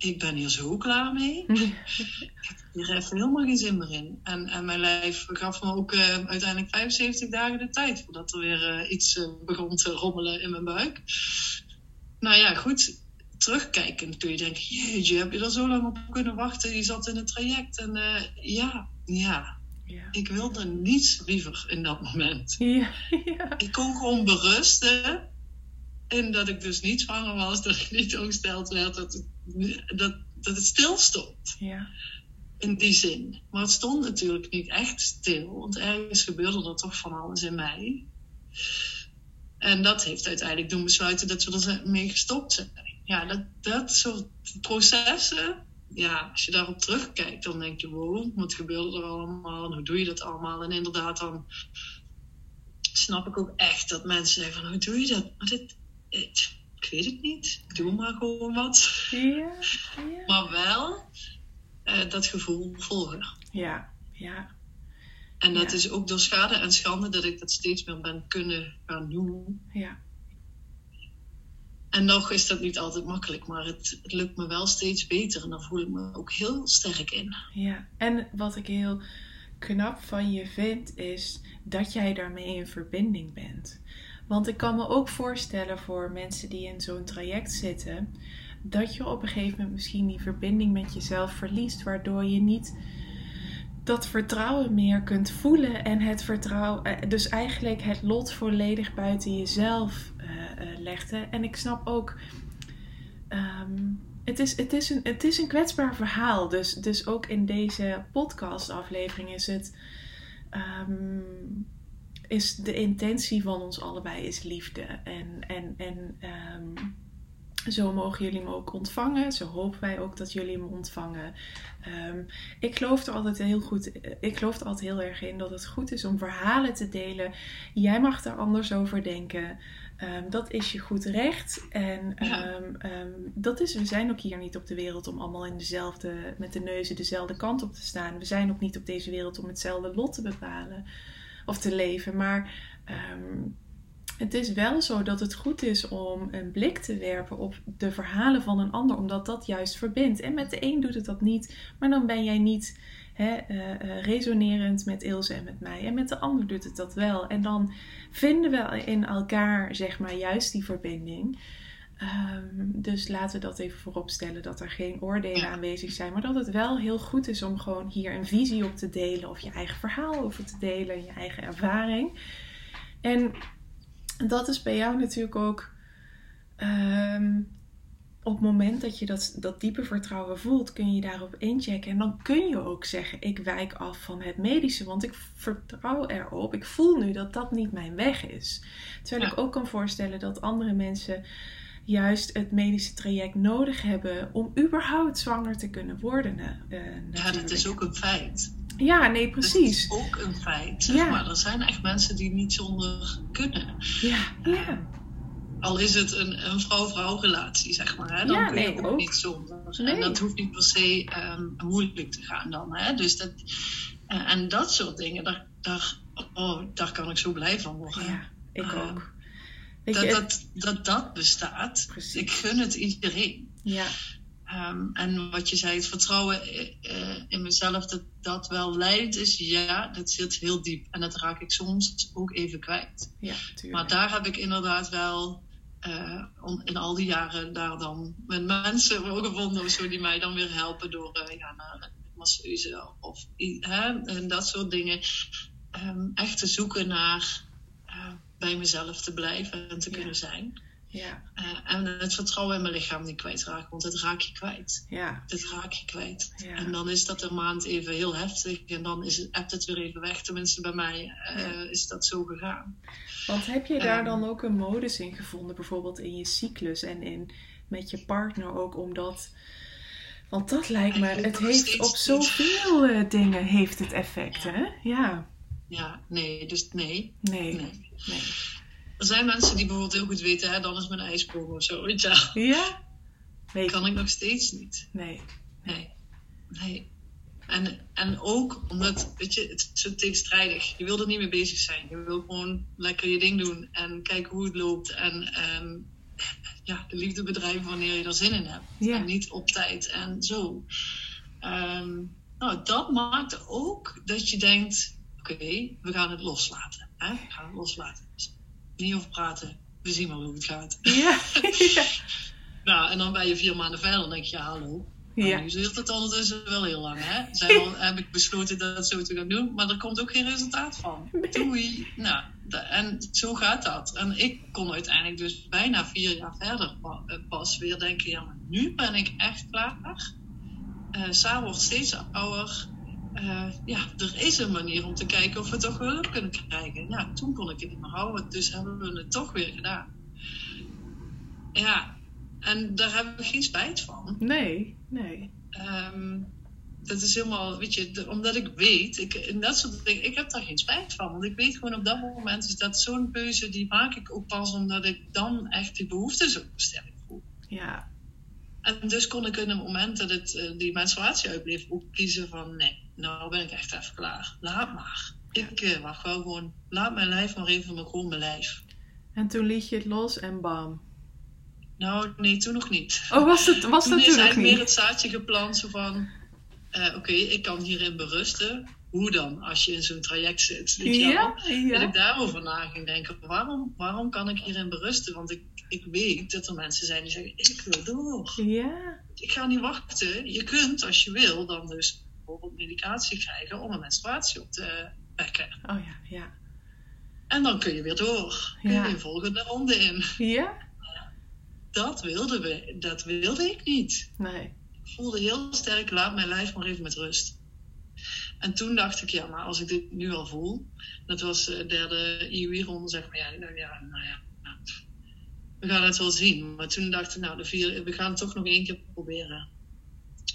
Ik ben hier zo klaar mee. ik heb hier even helemaal geen zin meer in. En, en mijn lijf gaf me ook uh, uiteindelijk 75 dagen de tijd voordat er weer uh, iets uh, begon te rommelen in mijn buik. Nou ja, goed. Terugkijkend kun je denken, jeetje, heb je er zo lang op kunnen wachten? Je zat in het traject en ja, ja, ja. Ik wilde niets liever in dat moment. Ja, ja. Ik kon gewoon berusten. En dat ik dus niet zwanger was, dat ik niet ongesteld werd, dat het, dat, dat het stil stond. Ja. In die zin. Maar het stond natuurlijk niet echt stil, want ergens gebeurde er toch van alles in mij. En dat heeft uiteindelijk doen besluiten dat we ermee gestopt zijn. Ja, dat, dat soort processen, ja, als je daarop terugkijkt, dan denk je, wow, wat gebeurde er allemaal en hoe doe je dat allemaal? En inderdaad, dan snap ik ook echt dat mensen zeggen van, hoe doe je dat? Maar dit, dit ik weet het niet. Doe maar gewoon wat. Ja, ja. Maar wel uh, dat gevoel volgen. Ja, ja. En dat Ja. is ook door schade en schande dat ik dat steeds meer ben kunnen gaan doen. Ja, En nog is dat niet altijd makkelijk, maar het, het lukt me wel steeds beter. En daar voel ik me ook heel sterk in. ja. En wat ik heel knap van je vind, is dat jij daarmee in verbinding bent. Want ik kan me ook voorstellen voor mensen die in zo'n traject zitten, dat je op een gegeven moment misschien die verbinding met jezelf verliest, waardoor je niet dat vertrouwen meer kunt voelen en het vertrouwen, eh, dus eigenlijk het lot volledig buiten jezelf uh, legde. En ik snap ook, um, het, is, het, is een, het is een kwetsbaar verhaal. Dus, dus ook in deze podcastaflevering is het. Um, is de intentie van ons allebei is liefde. En, en, en um, Zo mogen jullie hem ook ontvangen. Zo hopen wij ook dat jullie hem ontvangen. Ehm, ik geloof er altijd heel goed. Ik geloof er altijd heel erg in dat het goed is om verhalen te delen. Jij mag er anders over denken. Ehm, dat is je goed recht. En ehm, dat is, we zijn ook hier niet op de wereld om allemaal in dezelfde, met de neuzen dezelfde kant op te staan. We zijn ook niet op deze wereld om hetzelfde lot te bepalen of te leven. Maar het is wel zo dat het goed is om een blik te werpen op de verhalen van een ander, omdat dat juist verbindt. En met de een doet het dat niet, maar dan ben jij niet hè, uh, resonerend met Ilse en met mij. En met de ander doet het dat wel. En dan vinden we in elkaar, zeg maar, juist die verbinding. Ehm, dus laten we dat even voorop stellen, dat er geen oordelen aanwezig zijn, maar dat het wel heel goed is om gewoon hier een visie op te delen of je eigen verhaal over te delen, je eigen ervaring. En dat is bij jou natuurlijk ook ehm, op het moment dat je dat, dat diepe vertrouwen voelt, kun je daarop inchecken. En dan kun je ook zeggen: Ik wijk af van het medische, want ik vertrouw erop. Ik voel nu dat dat niet mijn weg is. Terwijl ik ook kan voorstellen dat andere mensen juist het medische traject nodig hebben om überhaupt zwanger te kunnen worden. Uh, ja, dat is ook een feit. Ja, nee, precies. Dat is ook een feit. Zeg ja. maar. Er zijn echt mensen die niet zonder kunnen. Ja, ja. Al is het een, een vrouw-vrouw relatie, zeg maar. Hè? Dan ja, kun je ook, niet zonder. Nee. En dat hoeft niet per se um, moeilijk te gaan dan. Hè? Dus dat, uh, en dat soort dingen, daar, daar, oh, daar kan ik zo blij van worden. Ja, ik uh, ook. Dat, dat, dat dat bestaat. Precies. Ik gun het iedereen. Ja. Um, en wat je zei, het vertrouwen uh, in mezelf, dat dat wel leidt is, ja, dat zit heel diep. En dat raak ik soms ook even kwijt. Ja, maar daar heb ik inderdaad wel uh, in al die jaren daar dan met mensen voor gevonden of zo, die mij dan weer helpen door uh, ja, naar masseuse of hè, en dat soort dingen. Um, echt te zoeken naar bij mezelf te blijven en te kunnen zijn. Ja. Uh, en het vertrouwen in mijn lichaam niet kwijtraken, want het raak je kwijt. Ja. Het raak je kwijt. Ja. En dan is dat een maand even heel heftig en dan is het, hebt het weer even weg. Tenminste, bij mij uh, ja. is dat zo gegaan. Want heb je daar um, dan ook een modus in gevonden, bijvoorbeeld in je cyclus en in, met je partner ook, omdat. Want dat lijkt me, het heeft op zoveel dingen heeft het effect, hè? Ja. Ja, nee, dus nee. Nee. nee. nee. Er zijn mensen die bijvoorbeeld heel goed weten, hè, dan is mijn ijsprong of zo, weet je Ja? Weet kan ik nog steeds niet. Nee. Nee. Nee. En, en ook omdat, weet je, het is zo tegenstrijdig. Je wil er niet mee bezig zijn. Je wil gewoon lekker je ding doen en kijken hoe het loopt. En um, ja, de liefde bedrijven wanneer je er zin in hebt. Ja. En niet op tijd en zo. Um, nou, dat maakt ook dat je denkt, oké, okay, we gaan het loslaten. Hè? We gaan het loslaten niet over praten. We zien wel hoe het gaat. Ja. ja. nou, en dan ben je vier maanden verder en denk je, hallo. Ja. Nu duurt het ondertussen wel heel lang, hè? Zijn al, heb ik besloten dat zo te gaan doen, maar er komt ook geen resultaat van. Doei. Nou, en zo gaat dat. En ik kon uiteindelijk dus bijna vier jaar verder pas weer denken, ja, maar nu ben ik echt klaar. Uh, Sa wordt steeds ouder uh, ja, er is een manier om te kijken of we toch hulp kunnen krijgen. Ja, toen kon ik het niet meer houden, dus hebben we het toch weer gedaan. Ja, en daar hebben we geen spijt van. Nee, nee. Um, dat is helemaal, weet je, omdat ik weet, ik, en dat soort dingen, ik heb daar geen spijt van. Want ik weet gewoon op dat moment is dat zo'n keuze, die maak ik ook pas omdat ik dan echt die behoefte zo sterk voel. Ja. En dus kon ik in het moment dat het, uh, die menstruatie uitbleef ook kiezen van nee, nou ben ik echt even klaar. Laat maar. Ik uh, mag wel gewoon, laat mijn lijf maar even maar gewoon mijn lijf. En toen liet je het los en bam. Nou, nee, toen nog niet. Oh, was, het, was toen dat toen nog niet? Toen is meer het zaadje geplant zo van, uh, oké, okay, ik kan hierin berusten. Hoe dan, als je in zo'n traject zit? Weet je ja. Dat ik daarover na ging denken, waarom, waarom kan ik hierin berusten? Want ik, ik weet dat er mensen zijn die zeggen, ik wil door. Ja. Ik ga niet wachten. Je kunt, als je wil, dan dus bijvoorbeeld medicatie krijgen om een menstruatie op te wekken. Oh ja, ja. En dan kun je weer door. Kun Ja. je weer volgende ronde in. Ja? Dat wilden we. Dat wilde ik niet. Nee. Ik voelde heel sterk, laat mijn lijf maar even met rust. En toen dacht ik, ja, maar als ik dit nu al voel. Dat was de derde IUI-ronde, zeg maar. Ja, nou ja, nou ja. Nou, we gaan het wel zien. Maar toen dacht ik, nou, de vier, we gaan het toch nog één keer proberen.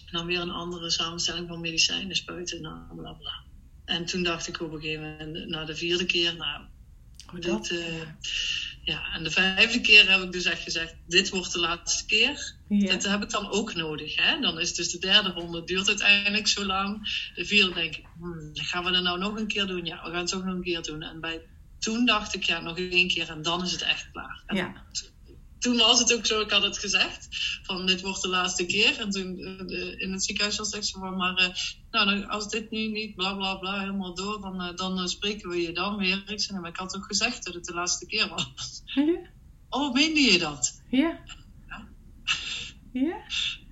En dan weer een andere samenstelling van medicijnen spuiten, nou, bla bla. En toen dacht ik op een gegeven moment, na de vierde keer, nou, Oh, dat- eh, ja, en de vijfde keer heb ik dus echt gezegd, dit wordt de laatste keer. ja. Dat heb ik dan ook nodig. Hè? Dan is dus de derde ronde, duurt uiteindelijk zo lang. De vierde denk ik, hmm, gaan we dat nou nog een keer doen? Ja, we gaan het toch nog een keer doen. En bij, toen dacht ik, ja, nog één keer en dan is het echt klaar. En ja. Toen was het ook zo, ik had het gezegd, van dit wordt de laatste keer. En toen eh, in het ziekenhuis was het zo van, maar eh, nou, als dit nu niet bla bla bla helemaal door, dan, eh, dan spreken we je dan weer. Ik zei, maar ik had ook gezegd dat het de laatste keer was. Ja. Oh, meende je dat? Ja. Ja.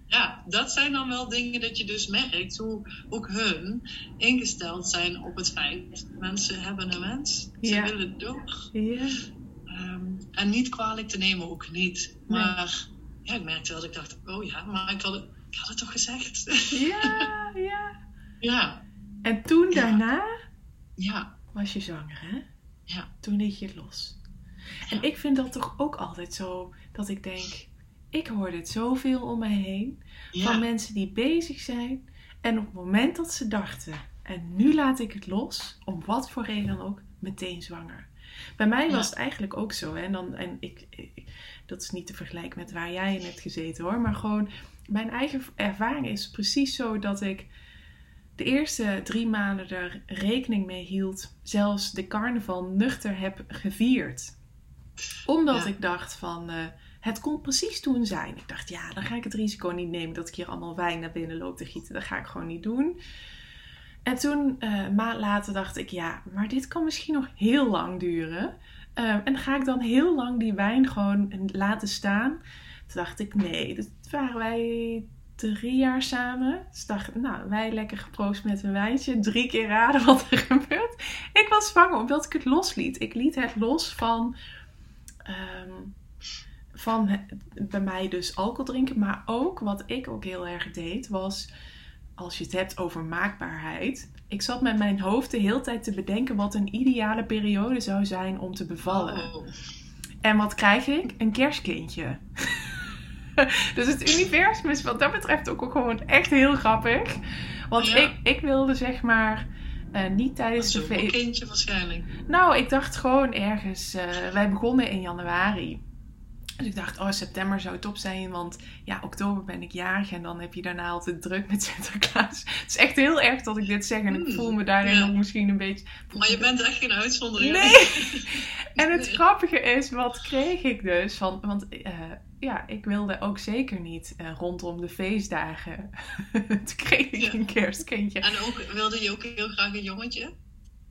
Ja, dat zijn dan wel dingen dat je dus merkt hoe ook hun ingesteld zijn op het feit. Mensen hebben een wens, ze Ja. willen door. Ja. Ehm, en niet kwalijk te nemen ook niet. Maar ja, ik merkte wel dat ik dacht, oh ja, maar ik had, het- ik had het toch gezegd? Ja. Ja. ja, En toen Ja. daarna ja, was je zwanger, hè? ja. Toen liet je het los. En ik vind dat toch ook altijd zo dat ik denk, ik hoor dit zoveel om mij heen van mensen die bezig zijn en op het moment dat ze dachten, en nu laat ik het los, om wat voor reden dan ook, meteen zwanger. Bij mij Ja. was het eigenlijk ook zo. Hè? En dan, en ik, ik- dat is niet te vergelijken met waar jij in hebt gezeten hoor. Maar gewoon, mijn eigen ervaring is precies zo dat ik de eerste drie maanden er rekening mee hield. Zelfs de carnaval nuchter heb gevierd. Omdat Ja. ik dacht van, eh, het kon precies toen zijn. Ik dacht, ja, dan ga ik het risico niet nemen dat ik hier allemaal wijn naar binnen loop te gieten. Dat ga ik gewoon niet doen. En toen, eh, een maand later, dacht ik, ja, maar dit kan misschien nog heel lang duren. Eh, en ga ik dan heel lang die wijn gewoon laten staan? Toen dacht ik, nee, dat waren wij drie jaar samen. Dus dacht, nou, wij lekker geproost met een wijntje. Drie keer raden wat er gebeurt. Ik was zwanger omdat ik het losliet. Ik liet het los van, ehm, van bij mij dus alcohol drinken. Maar ook, wat ik ook heel erg deed, was als je het hebt over maakbaarheid. Ik zat met mijn hoofd de hele tijd te bedenken wat een ideale periode zou zijn om te bevallen. Oh, En wat krijg ik? Een kerstkindje. dus het universum is wat dat betreft ook gewoon echt heel grappig. Want Ja. ik, ik wilde zeg maar eh, niet tijdens de feest... kindje waarschijnlijk. Nou, ik dacht gewoon ergens... eh, wij begonnen in januari. Dus ik dacht, oh, september zou top zijn. Want ja, oktober ben ik jarig. En dan heb je daarna altijd druk met Sinterklaas. Het is echt heel erg dat ik dit zeg. En ik Hmm, voel me daarin ja. ook misschien een beetje... Maar je bent echt geen uitzondering. Nee! En het Nee. grappige is, wat kreeg ik dus? Van, want eh, ja, ik wilde ook zeker niet eh, rondom de feestdagen. Toen kreeg ik Ja. een kerstkindje. En ook, wilde je ook heel graag een jongetje?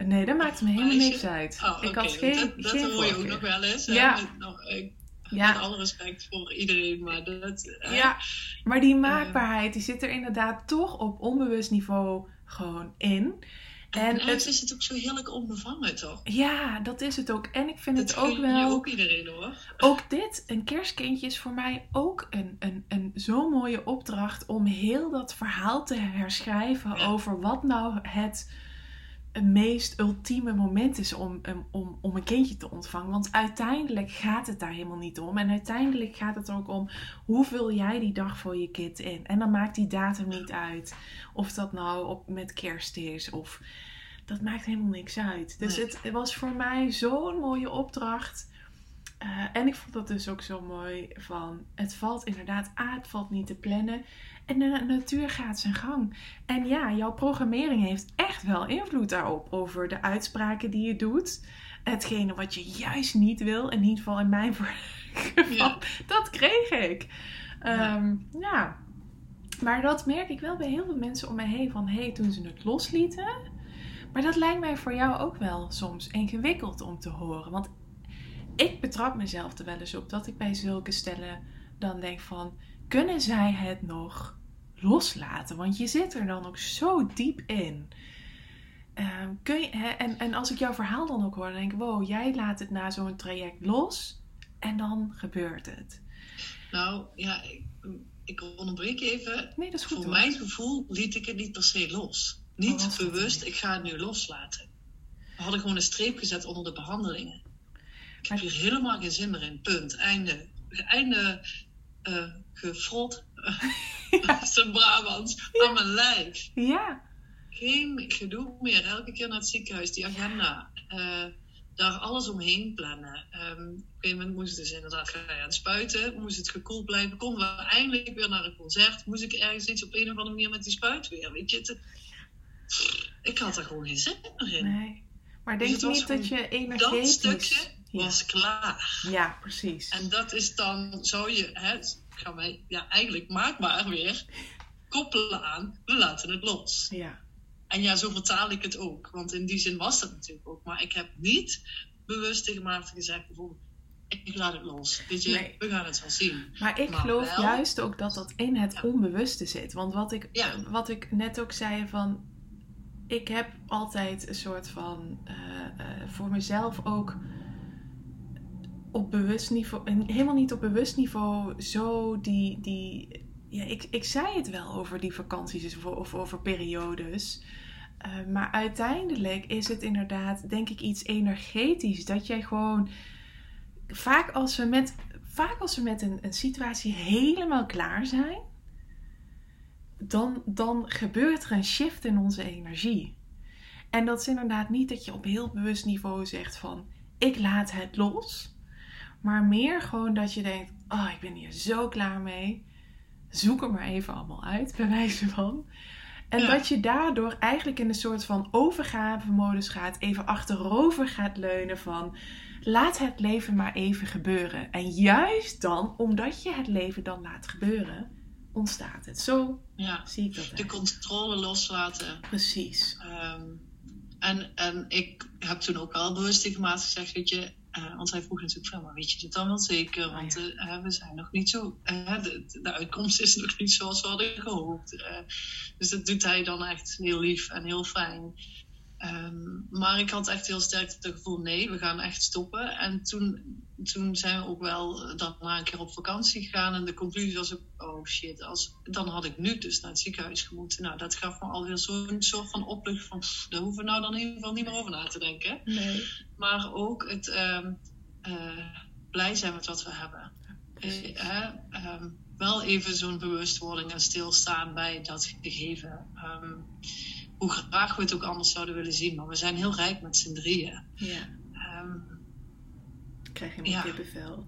Nee, dat maakte me helemaal niks uit. Oh, ik had geen, dat, dat geen hoor je ook nog wel eens. Ja. Met, nou, ik, Ja. Met alle respect voor iedereen, maar dat... eh, Ja, maar die maakbaarheid die zit er inderdaad toch op onbewust niveau gewoon in. En, En het- is het ook zo heerlijk onbevangen, toch? Ja, dat is het ook. En ik vind Dat het ook wel... ook iedereen, hoor. Ook dit, een kerstkindje, is voor mij ook een, een, een zo'n mooie opdracht om heel dat verhaal te herschrijven Ja. over wat nou het meest ultieme moment is om, om- om, een kindje te ontvangen. Want uiteindelijk gaat het daar helemaal niet om. En uiteindelijk gaat het ook om hoe vul jij die dag voor je kind in. En dan maakt die datum niet uit. Of dat nou op, met kerst is of... Dat maakt helemaal niks uit. Dus Nee. het was voor mij zo'n mooie opdracht. Eh, en ik vond dat dus ook zo mooi van... Het valt inderdaad, A, het valt niet te plannen. En de na- natuur gaat zijn gang. En ja, jouw programmering heeft echt wel invloed daarop. Over de uitspraken die je doet. Hetgene wat je juist niet wil. In ieder geval in mijn geval. Ja. Dat kreeg ik. Ja. Ehm, ja. Maar dat merk ik wel bij heel veel mensen om mij heen. Van, hé, hey, toen ze het loslieten... Maar dat lijkt mij voor jou ook wel soms ingewikkeld om te horen. Want ik betrap mezelf er wel eens op dat ik bij zulke stellen dan denk van... Kunnen zij het nog loslaten? Want je zit er dan ook zo diep in. Ehm, kun je, hè, en, en als ik jouw verhaal dan ook hoor, dan denk ik... Wow, jij laat het na zo'n traject los en dan gebeurt het. Nou, ja, ik, ik onderbreek je even. Nee, dat is goed Voor hoor. mijn gevoel liet ik het niet per se los. Oh, Niet dat bewust, ik ga het nu loslaten. We hadden gewoon een streep gezet onder de behandelingen. Ik heb hier helemaal geen zin meer in. Punt. Einde. Einde uh, gefrot. Zijn Brabants. Aan mijn lijf. Ja. Geen gedoe meer. Elke keer naar het ziekenhuis. Die agenda. Uh, daar alles omheen plannen. Um, op een gegeven moment moest het dus inderdaad gaan aan het spuiten. Moest het gekoeld blijven. Konden we eindelijk weer naar een concert. Moest ik ergens iets op een of andere manier met die spuit weer. Weet je, het, ik had er gewoon geen zin meer in. Nee. Maar denk dus je niet dat je energetisch... Dat stukje was klaar. Ja, precies. En dat is dan, zou je, hè, gaan wij, ja, eigenlijk maak maar weer koppelen aan, we laten het los. Ja. En ja, zo vertaal ik het ook. Want in die zin was dat natuurlijk ook. Maar ik heb niet bewust tegen Maarten gezegd, bijvoorbeeld, ik laat het los. Weet je, we gaan het wel zien. Maar ik geloof juist ook dat dat in het onbewuste zit. Want wat ik, wat ik net ook zei van... Ik heb altijd een soort van... Uh, uh, voor mezelf ook op bewust niveau... En helemaal niet op bewust niveau zo die... die ja, ik, ik zei het wel over die vakanties of, of over periodes. Uh, maar uiteindelijk is het inderdaad, denk ik, iets energetisch. Dat jij gewoon. Vaak als we met, vaak als we met een, een situatie helemaal klaar zijn, dan, dan gebeurt er een shift in onze energie. En dat is inderdaad niet dat je op heel bewust niveau zegt van ik laat het los. Maar meer gewoon dat je denkt, oh ik ben hier zo klaar mee. Zoek er maar even allemaal uit, bij wijze van. En dat je daardoor eigenlijk in een soort van overgave-modus gaat, even achterover gaat leunen van laat het leven maar even gebeuren. En juist dan, omdat je het leven dan laat gebeuren, ontstaat het. Zo ja. zie ik dat. De controle loslaten. Precies. Ehm, en, en ik heb toen ook wel bewust tegen gezegd, weet je, uh, want hij vroeg natuurlijk van, maar weet je dit dan wel zeker? Oh, want uh, we zijn nog niet zo, uh, de, de, uitkomst is nog niet zoals we hadden gehoopt. dus dat doet hij dan echt heel lief en heel fijn. Um, maar ik had echt heel sterk het gevoel, nee, we gaan echt stoppen. En toen, toen zijn we ook wel daarna een keer op vakantie gegaan. En de conclusie was ook, oh shit, als, dan had ik nu dus naar het ziekenhuis gemoeten. Nou, dat gaf me alweer zo'n soort van oplucht van, daar hoeven we nou dan in ieder geval niet meer over na te denken. Nee. Maar ook het um, uh, blij zijn met wat we hebben. Uh, um, wel even zo'n bewustwording en stilstaan bij dat gegeven. Hoe graag we het ook anders zouden willen zien. Maar we zijn heel rijk met z'n drieën. Ja. Um, Krijg je een ja. kippenvel.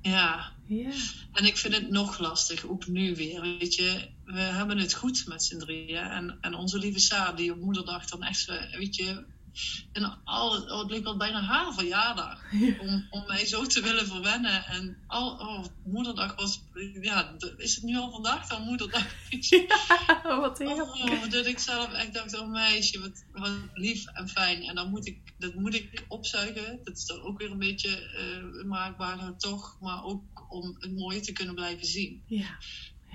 Ja. ja. En ik vind het nog lastig, ook nu weer. Weet je, we hebben het goed met z'n drieën. En, en onze lieve Saar, die op moederdag dan echt, weet je, en al, oh, het leek al bijna haar verjaardag. Om, om mij zo te willen verwennen. En al, oh, moederdag was, ja, is het nu al vandaag dan moederdag? Ja, wat heerlijk. Oh, dat ik zelf echt dacht, oh meisje, wat, wat lief en fijn. En dan moet ik, dat moet ik opzuigen. Dat is dan ook weer een beetje uh, maakbaar toch. Maar ook om het mooie te kunnen blijven zien. Ja.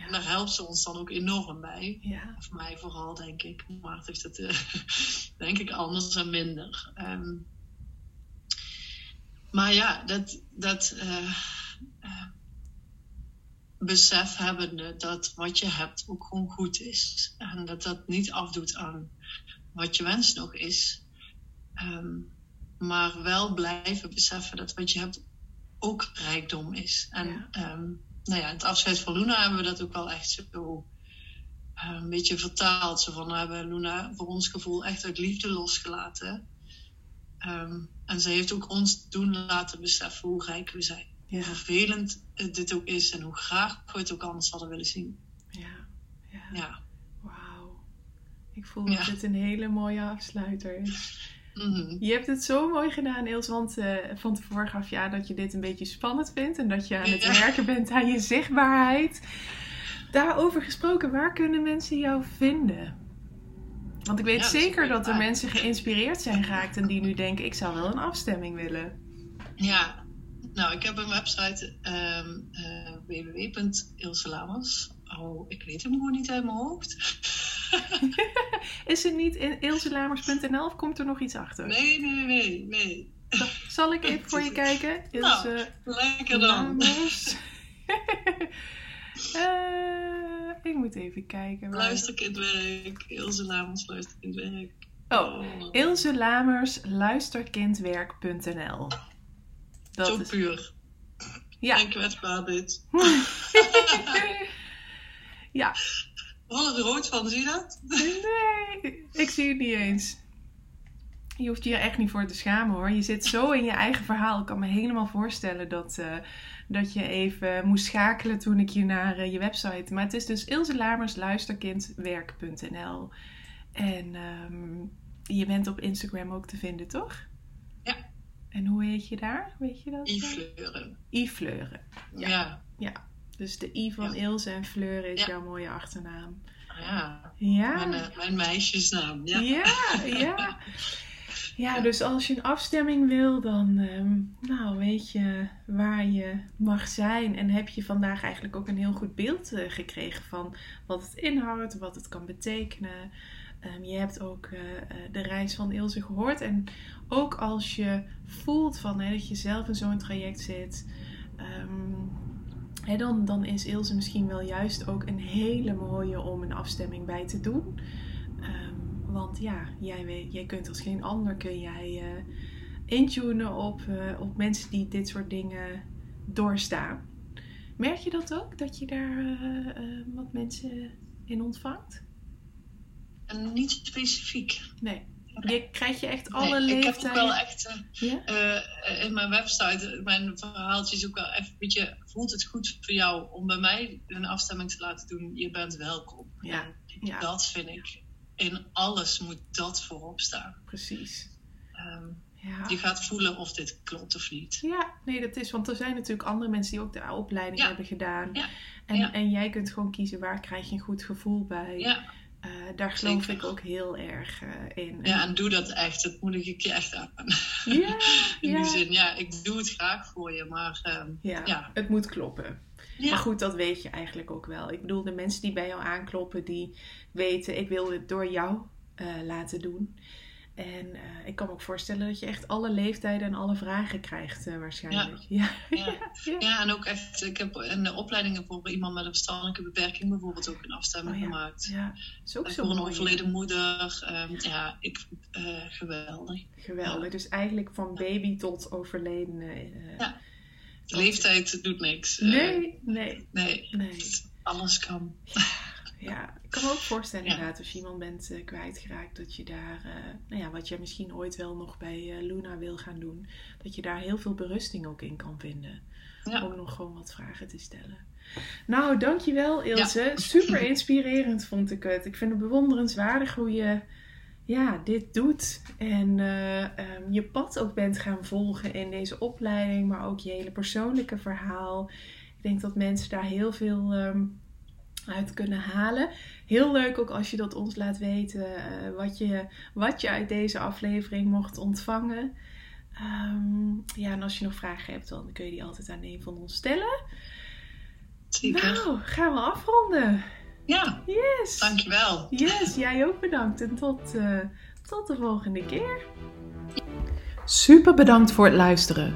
En daar helpt ze ons dan ook enorm bij. Ja. Of mij vooral, denk ik. Maar is het uh, denk ik anders en minder. Um, maar ja, dat, dat uh, uh, besef hebbende dat wat je hebt ook gewoon goed is. En dat dat niet afdoet aan wat je wens nog is. Um, maar wel blijven beseffen dat wat je hebt ook rijkdom is. En ja. um, nou ja, het afscheid van Luna hebben we dat ook wel echt zo uh, een beetje vertaald. Zo van, we hebben Luna voor ons gevoel echt uit liefde losgelaten. Um, en ze heeft ook ons doen laten beseffen hoe rijk we zijn. Ja. Hoe vervelend dit ook is en hoe graag we het ook anders hadden willen zien. Ja, ja. ja. Wauw. Ik voel dat dit een hele mooie afsluiter is. Mm-hmm. Je hebt het zo mooi gedaan, Els, want uh, van tevoren gaf je aan dat je dit een beetje spannend vindt en dat je aan het ja. werken bent aan je zichtbaarheid. Daarover gesproken, waar kunnen mensen jou vinden? Want ik weet ja, zeker dat er mensen geïnspireerd zijn geraakt en die nu denken: ik zou wel een afstemming willen. Ja, nou, ik heb een website um, uh. Oh, ik weet hem gewoon niet uit mijn hoofd. is het niet in ilselamers.nl of komt er nog iets achter? Nee, nee, nee, nee. Zal ik even voor je kijken? Ilse nou, lekker dan. uh, ik moet even kijken. Maar... Luisterkindwerk. Ilse Lamers luisterkindwerk. Oh, Ilse Lamers luisterkindwerk.nl Dat Zo is- puur. Ja. En kwetsbaar dit. ja, Er rood van, zie je dat? nee, ik zie het niet eens. Je hoeft je er echt niet voor te schamen hoor. Je zit zo in je eigen verhaal. Ik kan me helemaal voorstellen dat, eh, dat je even moest schakelen toen ik je naar eh, je website. Maar het is dus Ilse Lamers luisterkindwerk.nl. En ehm, je bent op Instagram ook te vinden, toch? Ja. En hoe heet je daar? Weet je dat? I-fleuren. I-Fleuren. Ja. Ja. Dus de I van Ja. Ilse en Fleur is jouw mooie achternaam. Ja. Ja. Mijn, eh, mijn meisjesnaam. Ja. Ja, ja. Ja, dus als je een afstemming wil, dan ehm, nou, weet je waar je mag zijn. En heb je vandaag eigenlijk ook een heel goed beeld eh, gekregen van wat het inhoudt, wat het kan betekenen. Ehm, je hebt ook eh, de reis van Ilse gehoord. En ook als je voelt van, hè, dat je zelf in zo'n traject zit, ehm, dan, dan is Ilse misschien wel juist ook een hele mooie om een afstemming bij te doen. Ehm, want ja, jij, weet, jij kunt als geen ander kun jij eh intunen op, eh, op mensen die dit soort dingen doorstaan. Merk je dat ook? Dat je daar eh, wat mensen in ontvangt? En niet specifiek. Nee. Je krijg je echt Nee, alle ik heb ook wel leeftijden. echt... eh, Ja? in mijn website, mijn verhaaltjes ook wel even, weet je, voelt het goed voor jou om bij mij een afstemming te laten doen? Je bent welkom. Ja. Dat vind ik, in alles moet dat voorop staan. Precies. Ehm, Ja. je gaat voelen of dit klopt of niet. Ja, nee, dat is. Want er zijn natuurlijk andere mensen die ook de opleiding Ja. hebben gedaan. Ja. En, Ja. en jij kunt gewoon kiezen waar krijg je een goed gevoel bij. Ja, Eh, daar geloof Zeker. ik ook heel erg eh, in. ja, en doe dat echt. Dat moedig ik je echt aan. ja, In ja. die zin, ja, ik doe het graag voor je, maar ehm, Ja, Ja. het moet kloppen. ja, Maar goed, dat weet je eigenlijk ook wel. Ik bedoel, de mensen die bij jou aankloppen, die weten, ik wil het door jou eh, laten doen. En eh, ik kan me ook voorstellen dat je echt alle leeftijden en alle vragen krijgt eh, waarschijnlijk. Ja. ja. ja. ja, en ook echt, ik heb in de opleidingen voor iemand met een verstandelijke beperking bijvoorbeeld ook een afstemming Oh ja. gemaakt. Ja, is ook En zo voor een overleden moeder, ehm, ja, ik, eh, geweldig. Geweldig. Dus eigenlijk van baby tot overleden. eh, Ja. De leeftijd doet niks. Eh, Nee, nee, nee, nee. alles kan. Ja, ik kan me ook voorstellen Ja. inderdaad als je iemand bent eh, kwijtgeraakt dat je daar, eh, nou ja, wat je misschien ooit wel nog bij eh, Luna wil gaan doen, dat je daar heel veel berusting ook in kan vinden. Ja. Om nog gewoon wat vragen te stellen. Nou, dankjewel Ilse. Super inspirerend vond ik het. Ik vind het bewonderenswaardig hoe je ja, dit doet. En eh, ehm, je pad ook bent gaan volgen in deze opleiding, maar ook je hele persoonlijke verhaal. Ik denk dat mensen daar heel veel ehm, uit kunnen halen. Heel leuk ook als je dat ons laat weten eh, wat, je, wat je uit deze aflevering mocht ontvangen. Ehm, ja, en als je nog vragen hebt, dan kun je die altijd aan een van ons stellen. Zeker. Nou, gaan we afronden. Ja, Yes. dankjewel. Yes, jij ook bedankt. En tot, eh, tot de volgende keer. Super bedankt voor het luisteren.